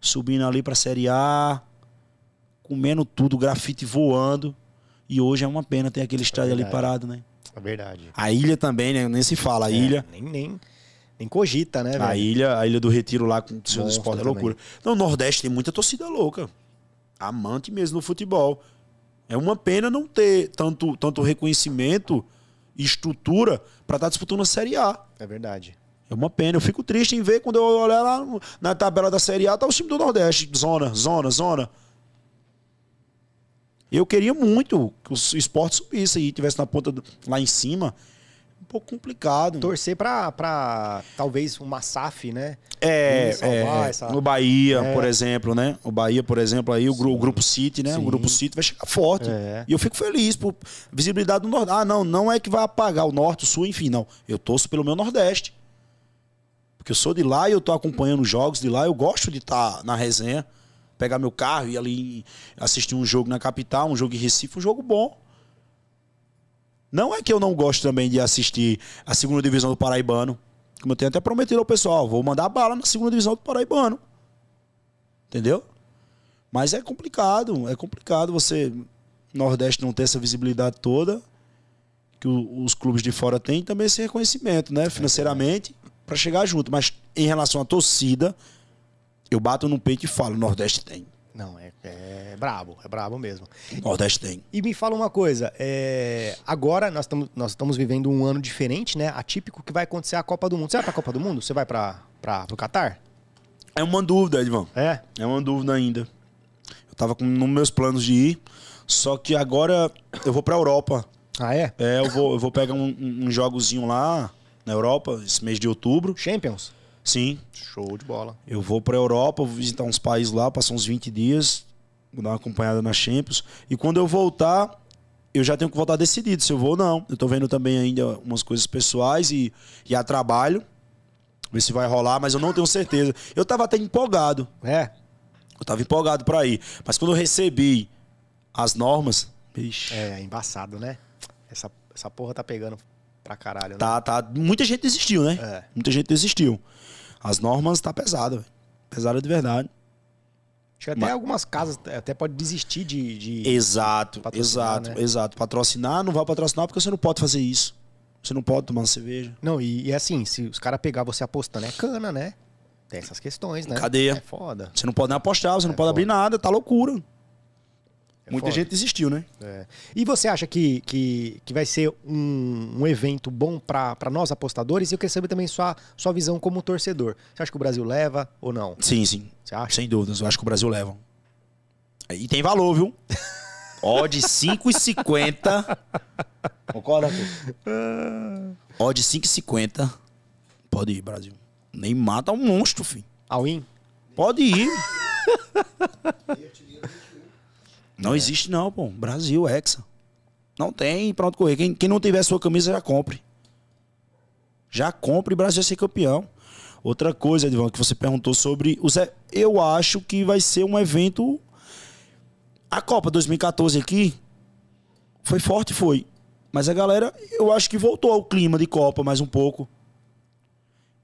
Subindo ali pra Série A, comendo tudo, grafite voando. E hoje é uma pena ter aquele estádio é ali parado, né? É verdade. A ilha também, né? Nem se fala. A é, ilha. Nem, nem, nem cogita, né, velho? A ilha, a ilha do Retiro lá com o seu esporte é loucura. Não, o Nordeste tem muita torcida louca. Amante mesmo no futebol. É uma pena não ter tanto, tanto reconhecimento e estrutura para estar tá disputando a Série A. É verdade. É uma pena. Eu fico triste em ver quando eu olhar lá na tabela da Série A, tá o time do Nordeste. Zona, zona, zona. Eu queria muito que o esporte subisse e tivesse na ponta do, lá em cima. Um pouco complicado. Torcer pra, pra talvez uma SAF, né? É, é essa... no Bahia, é. por exemplo, né? O Bahia, por exemplo, aí o, Grupo City, né? Sim. O Grupo City vai chegar forte. É. E eu fico feliz por visibilidade do Nordeste. Ah, não, não é que vai apagar o Norte, o Sul, enfim, não. Eu torço pelo meu Nordeste. Porque eu sou de lá e eu tô acompanhando os jogos de lá, eu gosto de estar tá na resenha pegar meu carro e ali assistir um jogo na capital, um jogo em Recife, um jogo bom. Não é que eu não gosto também de assistir a segunda divisão do Paraibano. Como eu tenho até prometido ao pessoal, vou mandar bala na segunda divisão do Paraibano. Entendeu? Mas é complicado, é complicado você Nordeste não ter essa visibilidade toda que o, os clubes de fora têm também esse reconhecimento, né, financeiramente, para chegar junto. Mas em relação à torcida, eu bato no peito e falo, Nordeste tem. Não, é, é brabo, é brabo mesmo. Nordeste tem. E me fala uma coisa, é, agora nós estamos nós estamos vivendo um ano diferente, né? Atípico que vai acontecer a Copa do Mundo. Você vai pra Copa do Mundo? Você vai para o Catar? É uma dúvida, Edvan. É? É uma dúvida ainda. Eu tava com, nos meus planos de ir, só que agora eu vou pra Europa. Ah, é? É, eu vou, eu vou pegar um, um jogozinho lá na Europa, esse mês de outubro. Champions? Sim. Show de bola. Eu vou para a Europa, vou visitar uns países lá, passar uns 20 dias, vou dar uma acompanhada na Champions. E quando eu voltar, eu já tenho que voltar decidido se eu vou ou não. Eu tô vendo também ainda umas coisas pessoais e, e a trabalho. Ver se vai rolar, mas eu não tenho certeza. Eu tava até empolgado. É? Eu tava empolgado para ir. Mas quando eu recebi as normas. Bicho. É, embaçado, né? Essa, essa porra tá pegando pra caralho. Né? Tá, tá. Muita gente desistiu, né? É. Muita gente desistiu. As normas tá pesada, pesada de verdade. Acho que até Mas... algumas casas até pode desistir de. de exato, exato, né? exato. Patrocinar, não vai patrocinar porque você não pode fazer isso. Você não pode tomar cerveja. Não, e, e assim, se os caras pegar você apostando, é cana, né? Tem essas questões, né? Cadeia. É foda. Você não pode nem apostar, você é não pode foda. abrir nada, tá loucura. É Muita foda. gente desistiu, né? É. E você acha que, que, que vai ser um, um evento bom para nós apostadores? E eu queria saber também sua, sua visão como torcedor. Você acha que o Brasil leva ou não? Sim, sim. Você acha? Sem dúvidas, eu acho que o Brasil leva. E tem valor, viu? Odd 5,50. Concorda, Odd 5,50. Pode ir, Brasil. Nem mata um monstro, filho. All-in? Pode ir. Não é. existe não, pô. Brasil, Hexa. Não tem pronto correr. Quem, quem não tiver sua camisa, já compre. Já compre e Brasil ser campeão. Outra coisa, Edvan, que você perguntou sobre os. Eu acho que vai ser um evento. A Copa 2014 aqui foi forte, foi. Mas a galera, eu acho que voltou ao clima de Copa mais um pouco.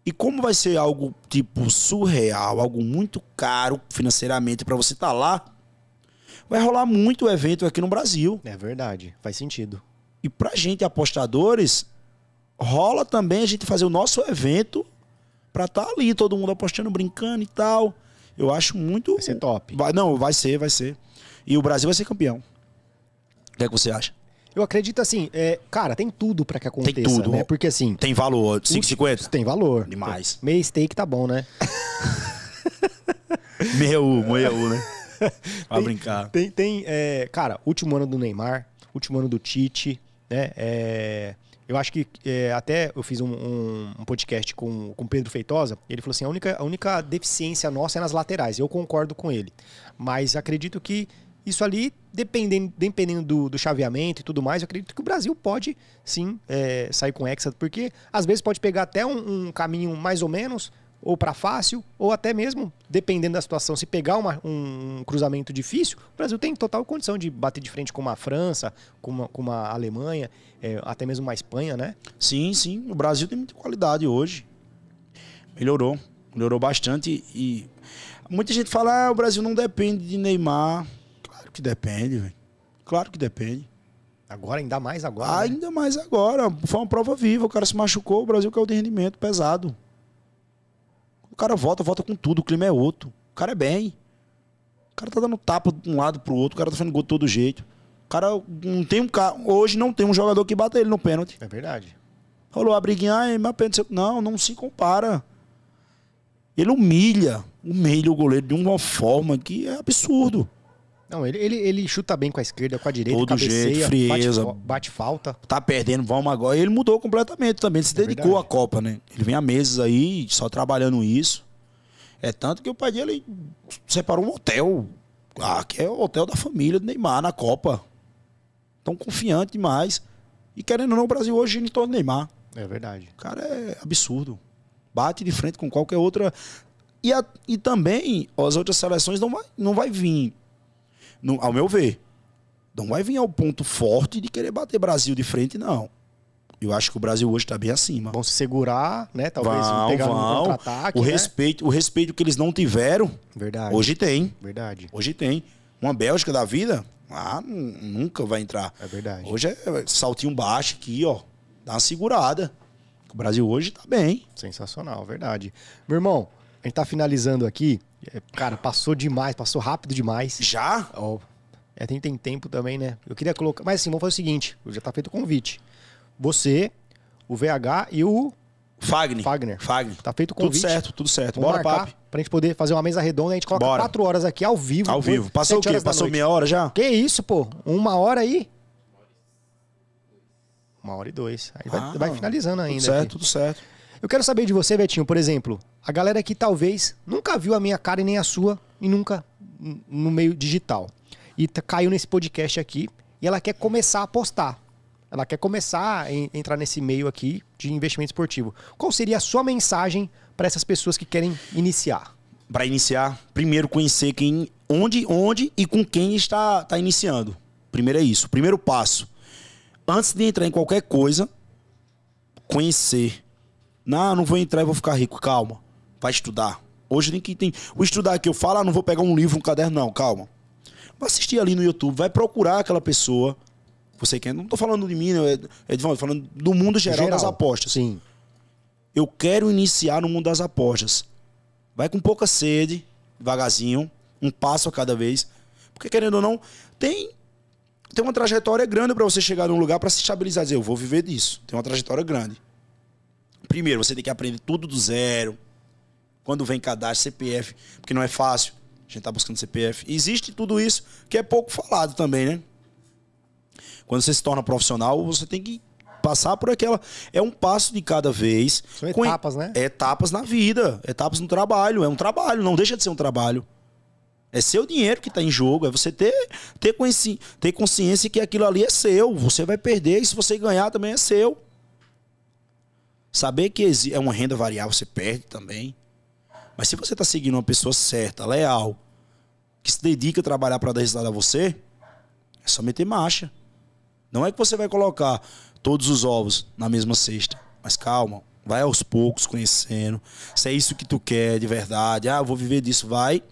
E como vai ser algo tipo surreal, algo muito caro financeiramente para você estar tá lá, vai rolar muito evento aqui no Brasil. É verdade, faz sentido. E pra gente, apostadores, rola também a gente fazer o nosso evento pra estar tá ali, todo mundo apostando, brincando e tal. Eu acho muito. Vai ser top. Vai, não, vai ser, vai ser. E o Brasil vai ser campeão. O que é que você acha? Eu acredito assim, é, cara, tem tudo para que aconteça, tem tudo. né? Porque assim. Tem valor, 5,50? Tem valor. Demais. Meio steak tá bom, né? meia U, meia U, né? pra brincar. Tem, tem é, cara, último ano do Neymar, último ano do Tite, né? É, eu acho que é, até eu fiz um, um, um, podcast com o Pedro Feitosa. Ele falou assim: a única, a única deficiência nossa é nas laterais. Eu concordo com ele. Mas acredito que isso ali, dependendo, dependendo do, do chaveamento e tudo mais, eu acredito que o Brasil pode sim é, sair com Hexa, porque às vezes pode pegar até um, um caminho mais ou menos ou para fácil, ou até mesmo, dependendo da situação, se pegar uma, um cruzamento difícil, o Brasil tem total condição de bater de frente com uma França, com uma, com uma Alemanha, é, até mesmo uma Espanha, né? Sim, sim. O Brasil tem muita qualidade hoje. Melhorou. Melhorou bastante. E muita gente fala: ah, o Brasil não depende de Neymar. Claro que depende, velho. Claro que depende. Agora, ainda mais agora. né? Ainda né? mais agora. Foi uma prova viva. O cara se machucou, o Brasil caiu de rendimento pesado. O cara volta, volta com tudo. O clima é outro. O cara é bem. O cara tá dando tapa de um lado pro outro. O cara tá fazendo gol de todo jeito. O cara não tem um cara. Hoje não tem um jogador que bata ele no pênalti. É verdade. Rolou a briguinha, ai, mas pênalti. Não, não se compara. Ele humilha, humilha o goleiro de uma forma que é absurdo. Não, ele, ele, ele chuta bem com a esquerda, com a direita, Todo cabeceia, jeito, frieza. Bate, bate falta. Tá perdendo, vamos agora. Ele mudou completamente também. Ele se É dedicou verdade. à Copa, né? Ele vem há meses aí, só trabalhando isso. É tanto que o pai dele separou um hotel. Ah, que é o hotel da família do Neymar na Copa. Tão confiante demais. E querendo ou não, o Brasil hoje em torno do Neymar. É verdade. O cara é absurdo. Bate de frente com qualquer outra. E, a- e também as outras seleções não vai, não vai vir, no- ao meu ver, não vai vir ao ponto forte de querer bater Brasil de frente, não. Eu acho que o Brasil hoje está bem acima. Vão se segurar, né? Talvez Vão, pegar um vão. contra-ataque. O né? respeito, o respeito que eles não tiveram, Verdade. hoje tem. Verdade. Hoje tem. Uma Bélgica da vida, ah, nunca vai entrar. É verdade. Hoje é saltinho baixo aqui, ó. Dá uma segurada. O Brasil hoje tá bem. Sensacional, verdade. Meu irmão, a gente tá finalizando aqui. É, Cara, passou demais, passou rápido demais. Já? Ó, é, tem, tem tempo também, né? Eu queria colocar. Mas assim, vamos fazer o seguinte: já tá feito o convite. Você, o VH e o. Fagner. Fagner. Fagner. Tá feito o Tudo convite. certo, tudo certo. Vamos Bora, papi. pra gente poder fazer uma mesa redonda. A gente coloca Bora. quatro horas aqui ao vivo. Ao vivo. Passou o quê? Passou meia hora já? Que isso, pô? Uma hora aí? Uma hora e dois. Aí vai, Ah, vai finalizando ainda. Tudo certo, aqui. tudo certo. Eu quero saber de você, Betinho, por exemplo, a galera que talvez nunca viu a minha cara e nem a sua e nunca no meio digital. E caiu nesse podcast aqui e ela quer começar a apostar. Ela quer começar a en- entrar nesse meio aqui de investimento esportivo. Qual seria a sua mensagem para essas pessoas que querem iniciar? Para iniciar, primeiro conhecer quem, onde, onde e com quem está, está iniciando. Primeiro é isso. Primeiro passo. Antes de entrar em qualquer coisa, conhecer. Não, não vou entrar e vou ficar rico. Calma. Vai estudar. Hoje tem que tem. O estudar que eu falo, ah, não vou pegar um livro, um caderno, não. Calma. Vai assistir ali no YouTube, vai procurar aquela pessoa. Você quer. Não tô falando de mim, né? Tô falando do mundo geral, das apostas. Sim. Eu quero iniciar no mundo das apostas. Vai com pouca sede, devagarzinho, um passo a cada vez. Porque querendo ou não, tem tem uma trajetória grande para você chegar num lugar para se estabilizar, dizer, eu vou viver disso. Tem uma trajetória grande. Primeiro, você tem que aprender tudo do zero. Quando vem cadastro, CPF, porque não é fácil. A gente tá buscando CPF. Existe tudo isso que é pouco falado também, né? Quando você se torna profissional, você tem que passar por aquela. É um passo de cada vez. São Com- etapas, né? É etapas na vida, etapas no trabalho. É um trabalho, não deixa de ser um trabalho. É seu dinheiro que está em jogo. É você ter, ter, consci- ter consciência que aquilo ali é seu. Você vai perder e se você ganhar também é seu. Saber que é uma renda variável, você perde também. Mas se você está seguindo uma pessoa certa, leal, que se dedica a trabalhar para dar resultado a você, é só meter marcha. Não é que você vai colocar todos os ovos na mesma cesta. Mas calma, vai aos poucos conhecendo. Se é isso que tu quer de verdade, ah, eu vou viver disso, vai.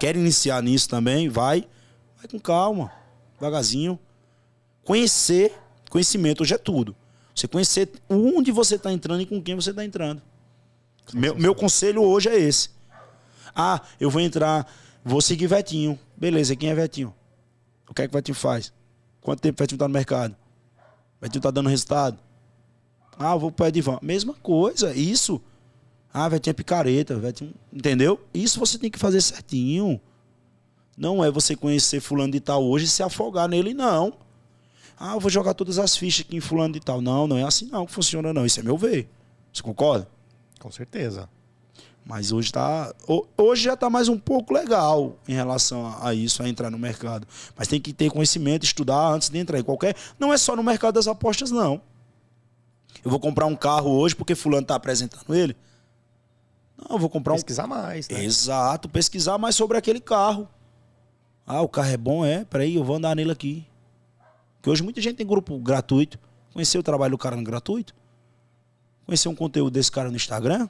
Quer iniciar nisso também, vai. Vai com calma, devagarzinho. Conhecer, conhecimento hoje é tudo. Você conhecer onde você está entrando e com quem você está entrando. Meu, meu conselho hoje é esse. Ah, eu vou entrar, vou seguir Vetinho. Beleza, quem é Vetinho? O que é que Vetinho faz? Quanto tempo Vetinho tá no mercado? Vetinho tá dando resultado? Ah, eu vou pro Edivan. Mesma coisa, isso. Ah, Vetinho é picareta, Vetinho... Entendeu? Isso você tem que fazer certinho. Não é você conhecer fulano de tal hoje e se afogar nele, não. Ah, eu vou jogar todas as fichas aqui em fulano de tal. Não, não é assim não que funciona, não. Isso é meu ver. Você concorda? Com certeza. Mas hoje tá. ho- Hoje já tá mais um pouco legal em relação a- isso, a entrar no mercado. Mas tem que ter conhecimento, estudar antes de entrar em qualquer. Não é só no mercado das apostas, não. Eu vou comprar um carro hoje porque fulano tá apresentando ele. Não, eu vou comprar um. Pesquisar mais, né? Exato, pesquisar mais sobre aquele carro. Ah, o carro é bom, é? Peraí, eu vou andar nele aqui. Porque hoje muita gente tem grupo gratuito. Conhecer o trabalho do cara no gratuito. Conhecer um conteúdo desse cara no Instagram.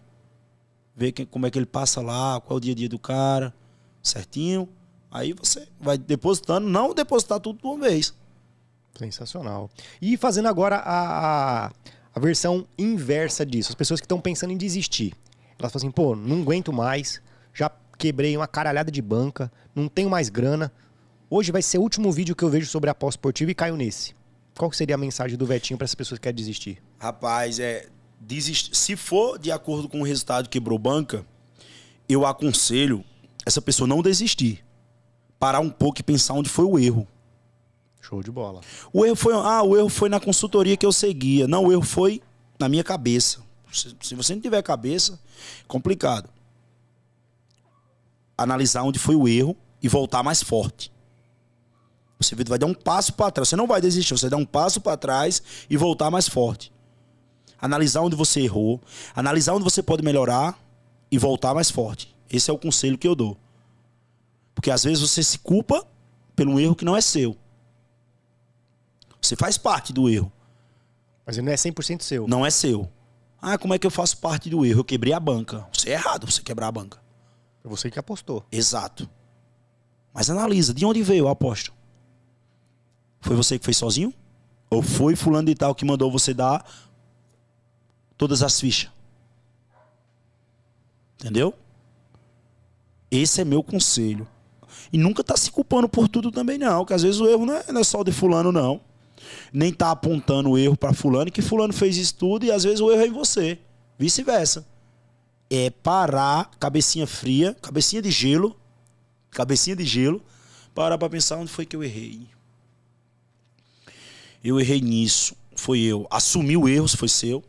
Ver que, como é que ele passa lá, qual é o dia a dia do cara, certinho. Aí você vai depositando, não depositar tudo de uma vez. Sensacional. E fazendo agora a, a, a versão inversa disso. As pessoas que estão pensando em desistir. Elas falam assim, pô, não aguento mais, já quebrei uma caralhada de banca, não tenho mais grana. Hoje vai ser o último vídeo que eu vejo sobre a pós-esportiva e caio nesse. Qual seria a mensagem do Vetinho para essas pessoas que querem desistir? Rapaz, é. Se for de acordo com o resultado quebrou banca, eu aconselho essa pessoa não desistir. Parar um pouco e pensar onde foi o erro. Show de bola. O erro foi. Ah, o erro foi na consultoria que eu seguia. Não, o erro foi na minha cabeça. Se, se você não tiver cabeça, complicado. Analisar onde foi o erro e voltar mais forte. Você vai dar um passo para trás. Você não vai desistir, você dá um passo para trás e voltar mais forte. Analisar onde você errou, analisar onde você pode melhorar e voltar mais forte. Esse é o conselho que eu dou. Porque às vezes você se culpa pelo erro que não é seu. Você faz parte do erro. Mas ele não é 100% seu. Não é seu. Ah, como é que eu faço parte do erro? Eu quebrei a banca. Você é errado você quebrar a banca. Foi você que apostou. Exato. Mas analisa, de onde veio a aposta? Foi você que fez sozinho? Ou foi fulano de tal que mandou você dar todas as fichas? Entendeu? Esse é meu conselho. E nunca tá se culpando por tudo também não, que às vezes o erro não é, não é só de fulano não. Nem tá apontando o erro para fulano que fulano fez isso tudo e às vezes o erro é em você. Vice-versa. É parar, cabecinha fria, cabecinha de gelo, cabecinha de gelo, parar para pensar onde foi que eu errei eu errei nisso, foi eu. Assumi o erro, se foi seu.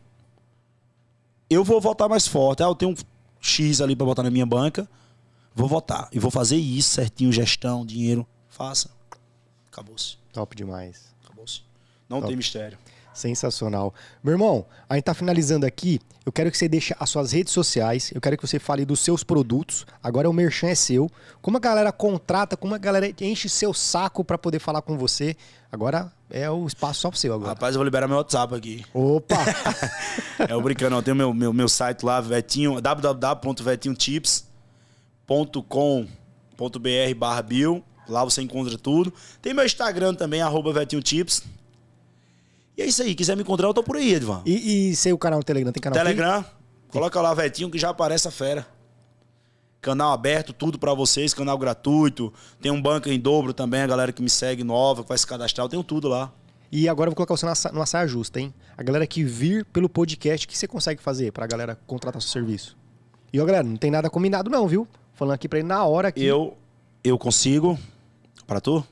Eu vou votar mais forte. Ah, eu tenho um X ali para botar na minha banca. Vou votar. E vou fazer isso certinho, gestão, dinheiro. Faça. Acabou-se. Top demais. Acabou-se. Não Top. tem mistério. Sensacional. Meu irmão, a gente tá finalizando aqui. Eu quero que você deixe as suas redes sociais. Eu quero que você fale dos seus produtos. Agora o merchan é seu. Como a galera contrata, como a galera enche seu saco para poder falar com você. Agora é o espaço só pro seu agora. Rapaz, eu vou liberar meu WhatsApp aqui. Opa! É o brincando, eu tenho meu, meu, meu site lá, Vetinho, www.vetinhotips.com.br barra bio. Lá você encontra tudo. Tem meu Instagram também, arroba Vetinho Tips. E é isso aí, quiser me encontrar, eu tô por aí, Edvan. E, e seu canal no Telegram? Tem canal aqui? Telegram, coloca lá Vetinho que já aparece a fera. Canal aberto, tudo pra vocês, canal gratuito. Tem um banco em dobro também, a galera que me segue nova, que vai se cadastrar, eu tenho tudo lá. E agora eu vou colocar você numa numa saia justa, hein? A galera que vir pelo podcast, o que você consegue fazer pra galera contratar seu serviço? E, ó, galera, não tem nada combinado não, viu? Falando aqui pra ele na hora aqui. Eu, eu consigo. Pra tu?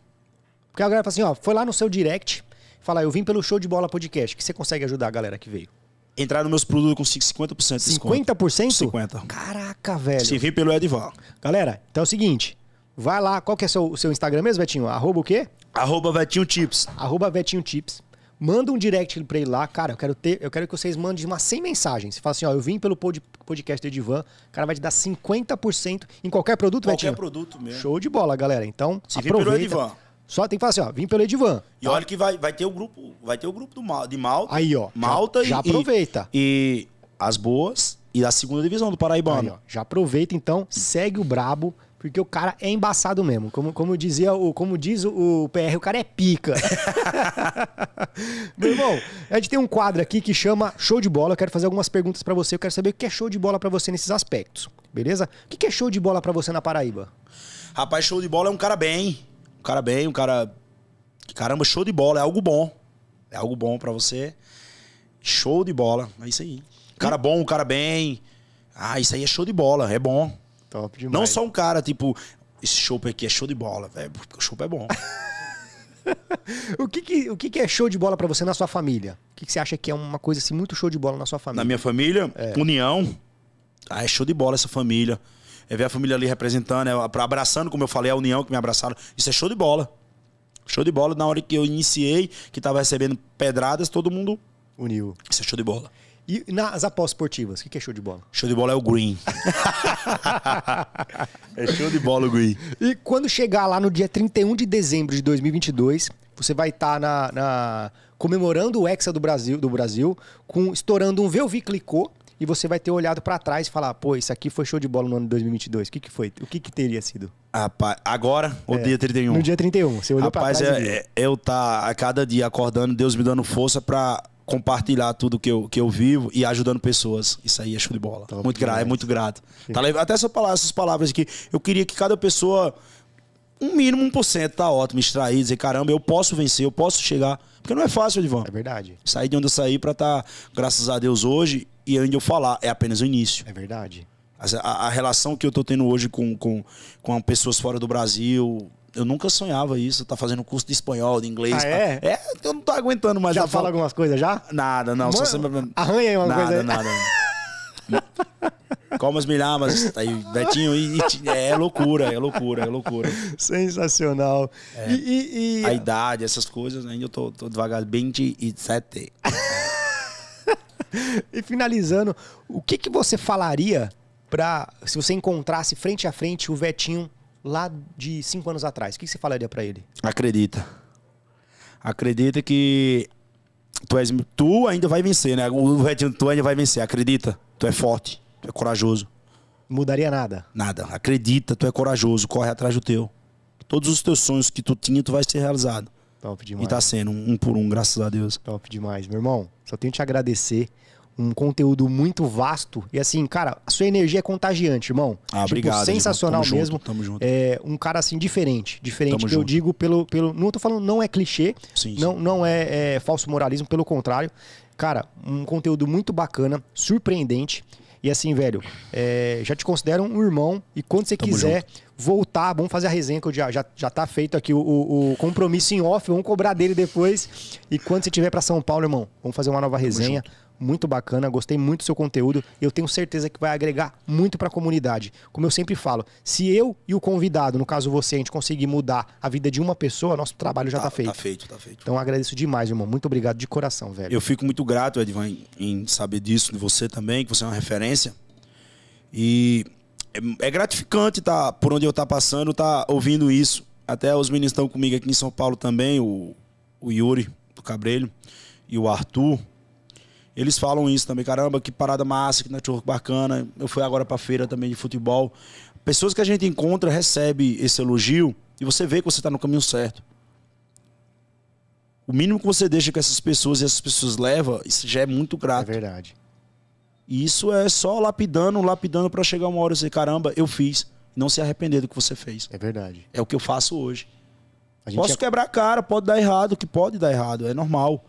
Porque a galera fala assim, ó, foi lá no seu direct, fala, eu vim pelo Show de Bola Podcast, que você consegue ajudar a galera que veio? Entrar nos meus produtos consigo 50% de desconto. 50%? 50%. Caraca, velho. Se vir pelo Edvan. Galera, então é o seguinte, vai lá, qual que é seu- o seu Instagram mesmo, Vetinho? Arroba o quê? Arroba Vetinho Tips. Arroba Vetinho Tips. Manda um direct pra ele lá, cara, eu quero ter, eu quero que vocês mandem umas 100 mensagens. Você fala assim, ó, eu vim pelo pod- podcast do Edivan, o cara vai te dar 50% em qualquer produto, Qualquer Vetinho? produto mesmo. Show de bola, galera. Então, Se vir pelo aproveita. Edivan. Só tem que falar assim, ó, vim pelo Edivan. E olha que vai, vai ter o grupo, vai ter o grupo do Mal, de Malta. Aí, ó, já- Malta já e, aproveita. E, as boas e a segunda divisão do Aí, Paraibano. ó, já aproveita então, segue o brabo, porque o cara é embaçado mesmo. Como, como dizia o, como diz o, o PR, o cara é pica. Meu irmão, a gente tem um quadro aqui que chama Show de Bola. Eu quero fazer algumas perguntas pra você. Eu quero saber o que é show de bola pra você nesses aspectos. Beleza? O que que é show de bola pra você na Paraíba? Rapaz, show de bola é um cara bem. Um cara bem, um cara. Caramba, show de bola, é algo bom. É algo bom pra você. Show de bola, é isso aí. Um cara bom, um cara bem. Ah, isso aí é show de bola, é bom. Top demais. Não só um cara, tipo, esse show aqui é show de bola, velho, porque o show é bom. O que que, o que que é show de bola pra você na sua família? O que que você acha que é uma coisa assim muito show de bola na sua família? Na minha família, união. Ah, é show de bola essa família. É ver a família ali representando, é abraçando, como eu falei, a união que me abraçaram. Isso é show de bola. Show de bola. Na hora que eu iniciei, que tava recebendo pedradas, todo mundo. Uniu. Isso é show de bola. E nas apostas esportivas, o que, que é show de bola? Show de bola é o green. é show de bola o green. E quando chegar lá no dia 31 de dezembro de 2022, você vai estar na, na- comemorando o Hexa do Brasil, do Brasil com, estourando um Velvi Clicou e você vai ter olhado pra trás e falar, pô, isso aqui foi show de bola no ano de 2022. O que, que foi? O que, que teria sido? Rapaz, agora ou É, dia 31? No dia 31. Você olhou Rapaz, pra trás é, é- eu tá a cada dia acordando, Deus me dando força pra compartilhar tudo que eu, que eu vivo e ajudando pessoas. Isso aí é show de bola. Top muito grato, é muito grato. Tá Até essa palavra, essas palavras aqui, eu queria que cada pessoa, um mínimo 1% tá ótimo, extrair, dizer, caramba, eu posso vencer, eu posso chegar. Porque não é fácil, Edvan. É verdade. Sair de onde eu saí pra estar, graças a Deus, hoje e onde eu falar, é apenas o início. É verdade. A, a- relação que eu tô tendo hoje com, com, com pessoas fora do Brasil, eu nunca sonhava isso. Tá fazendo curso de espanhol, de inglês. Ah, tá- é? É, eu não tô aguentando mais. Já fala falo- algumas coisas já? Nada, não. Só Mano, sempre... arranha aí uma nada, coisa aí. Nada, Como as milhamas, tá aí, Betinho, e, e- é loucura, é loucura, é loucura. Sensacional. E, e- e- A idade, essas coisas, ainda eu tô, tô devagar, 27. E finalizando, o que, que você falaria para se você encontrasse frente a frente o Vetinho lá de cinco anos atrás? O que, que você falaria para ele? Acredita. Acredita que tu, és, tu ainda vai vencer, né? O Betinho, tu ainda vai vencer, acredita. Tu é forte, tu é corajoso. Mudaria nada. Nada. Acredita, tu é corajoso, corre atrás do teu. Todos os teus sonhos que tu tinha, tu vai ser realizado. Top demais. E tá sendo um, um por um, graças a Deus. Top demais, meu irmão. Só tenho que te agradecer. Um conteúdo muito vasto. E assim, cara, a sua energia é contagiante, irmão. Ah, obrigado, Sensacional. Tamo mesmo. junto, tamo junto. É um cara assim diferente. Diferente Tamo que eu junto. digo pelo, pelo. Não tô falando, não é clichê. Sim, não, não é, é falso moralismo, pelo contrário. Cara, um conteúdo muito bacana, surpreendente. E assim, velho, é, já te considero um irmão. E quando você Tamo quiser voltar, vamos fazer a resenha, que eu já, já, já tá feito aqui o, o- o compromisso em off, vamos cobrar dele depois. E quando você estiver para São Paulo, irmão, vamos fazer uma nova resenha. Muito bacana, gostei muito do seu conteúdo. Eu tenho certeza que vai agregar muito para a comunidade. Como eu sempre falo, se eu e o convidado, no caso você, a gente conseguir mudar a vida de uma pessoa, nosso trabalho já tá, feito. Tá feito, tá feito. Então eu agradeço demais, irmão. Muito obrigado de coração, velho. Eu fico muito grato, Edvan, em, em saber disso, de você também, que você é uma referência. E é, é gratificante tá, por onde eu tá passando, tá ouvindo isso. Até os meninos estão comigo aqui em São Paulo também, o, o Yuri do Cabrelho e o Arthur. Eles falam isso também, caramba, que parada massa, que network bacana. Eu fui agora pra feira também de futebol. Pessoas que a gente encontra, recebe esse elogio e você vê que você tá no caminho certo. O mínimo que você deixa que essas pessoas e essas pessoas levam, isso já é muito É grato. verdade. E isso é só lapidando, lapidando pra chegar uma hora e você, caramba, eu fiz. Não se arrepender do que você fez. É verdade. É o que eu faço hoje. Posso é- quebrar a cara, pode dar errado, que pode dar errado, é normal.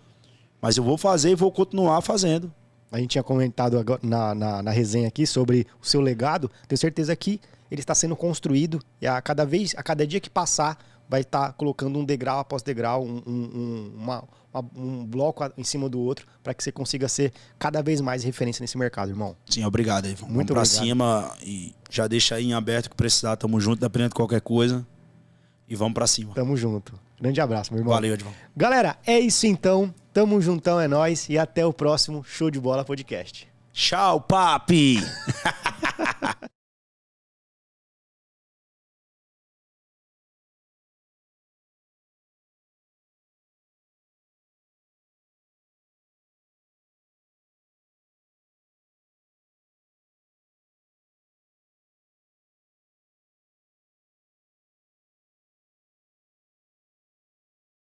Mas eu vou fazer e vou continuar fazendo. A gente tinha comentado agora na, na, na resenha aqui sobre o seu legado. Tenho certeza que ele está sendo construído e a cada vez, a cada dia que passar, vai estar colocando um degrau após degrau, um, um, um- uma- uma- um bloco em cima do outro, para que você consiga ser cada vez mais referência nesse mercado, irmão. Sim, obrigado. Vamos Muito pra obrigado. cima e já deixa aí em aberto que precisar. Tamo junto, dependendo de qualquer coisa. E vamos pra cima. Tamo junto. Grande abraço, meu irmão. Valeu, Edvan. Galera, é isso então. Tamo juntão, é nós e até o próximo Show de Bola Podcast. Tchau, papi!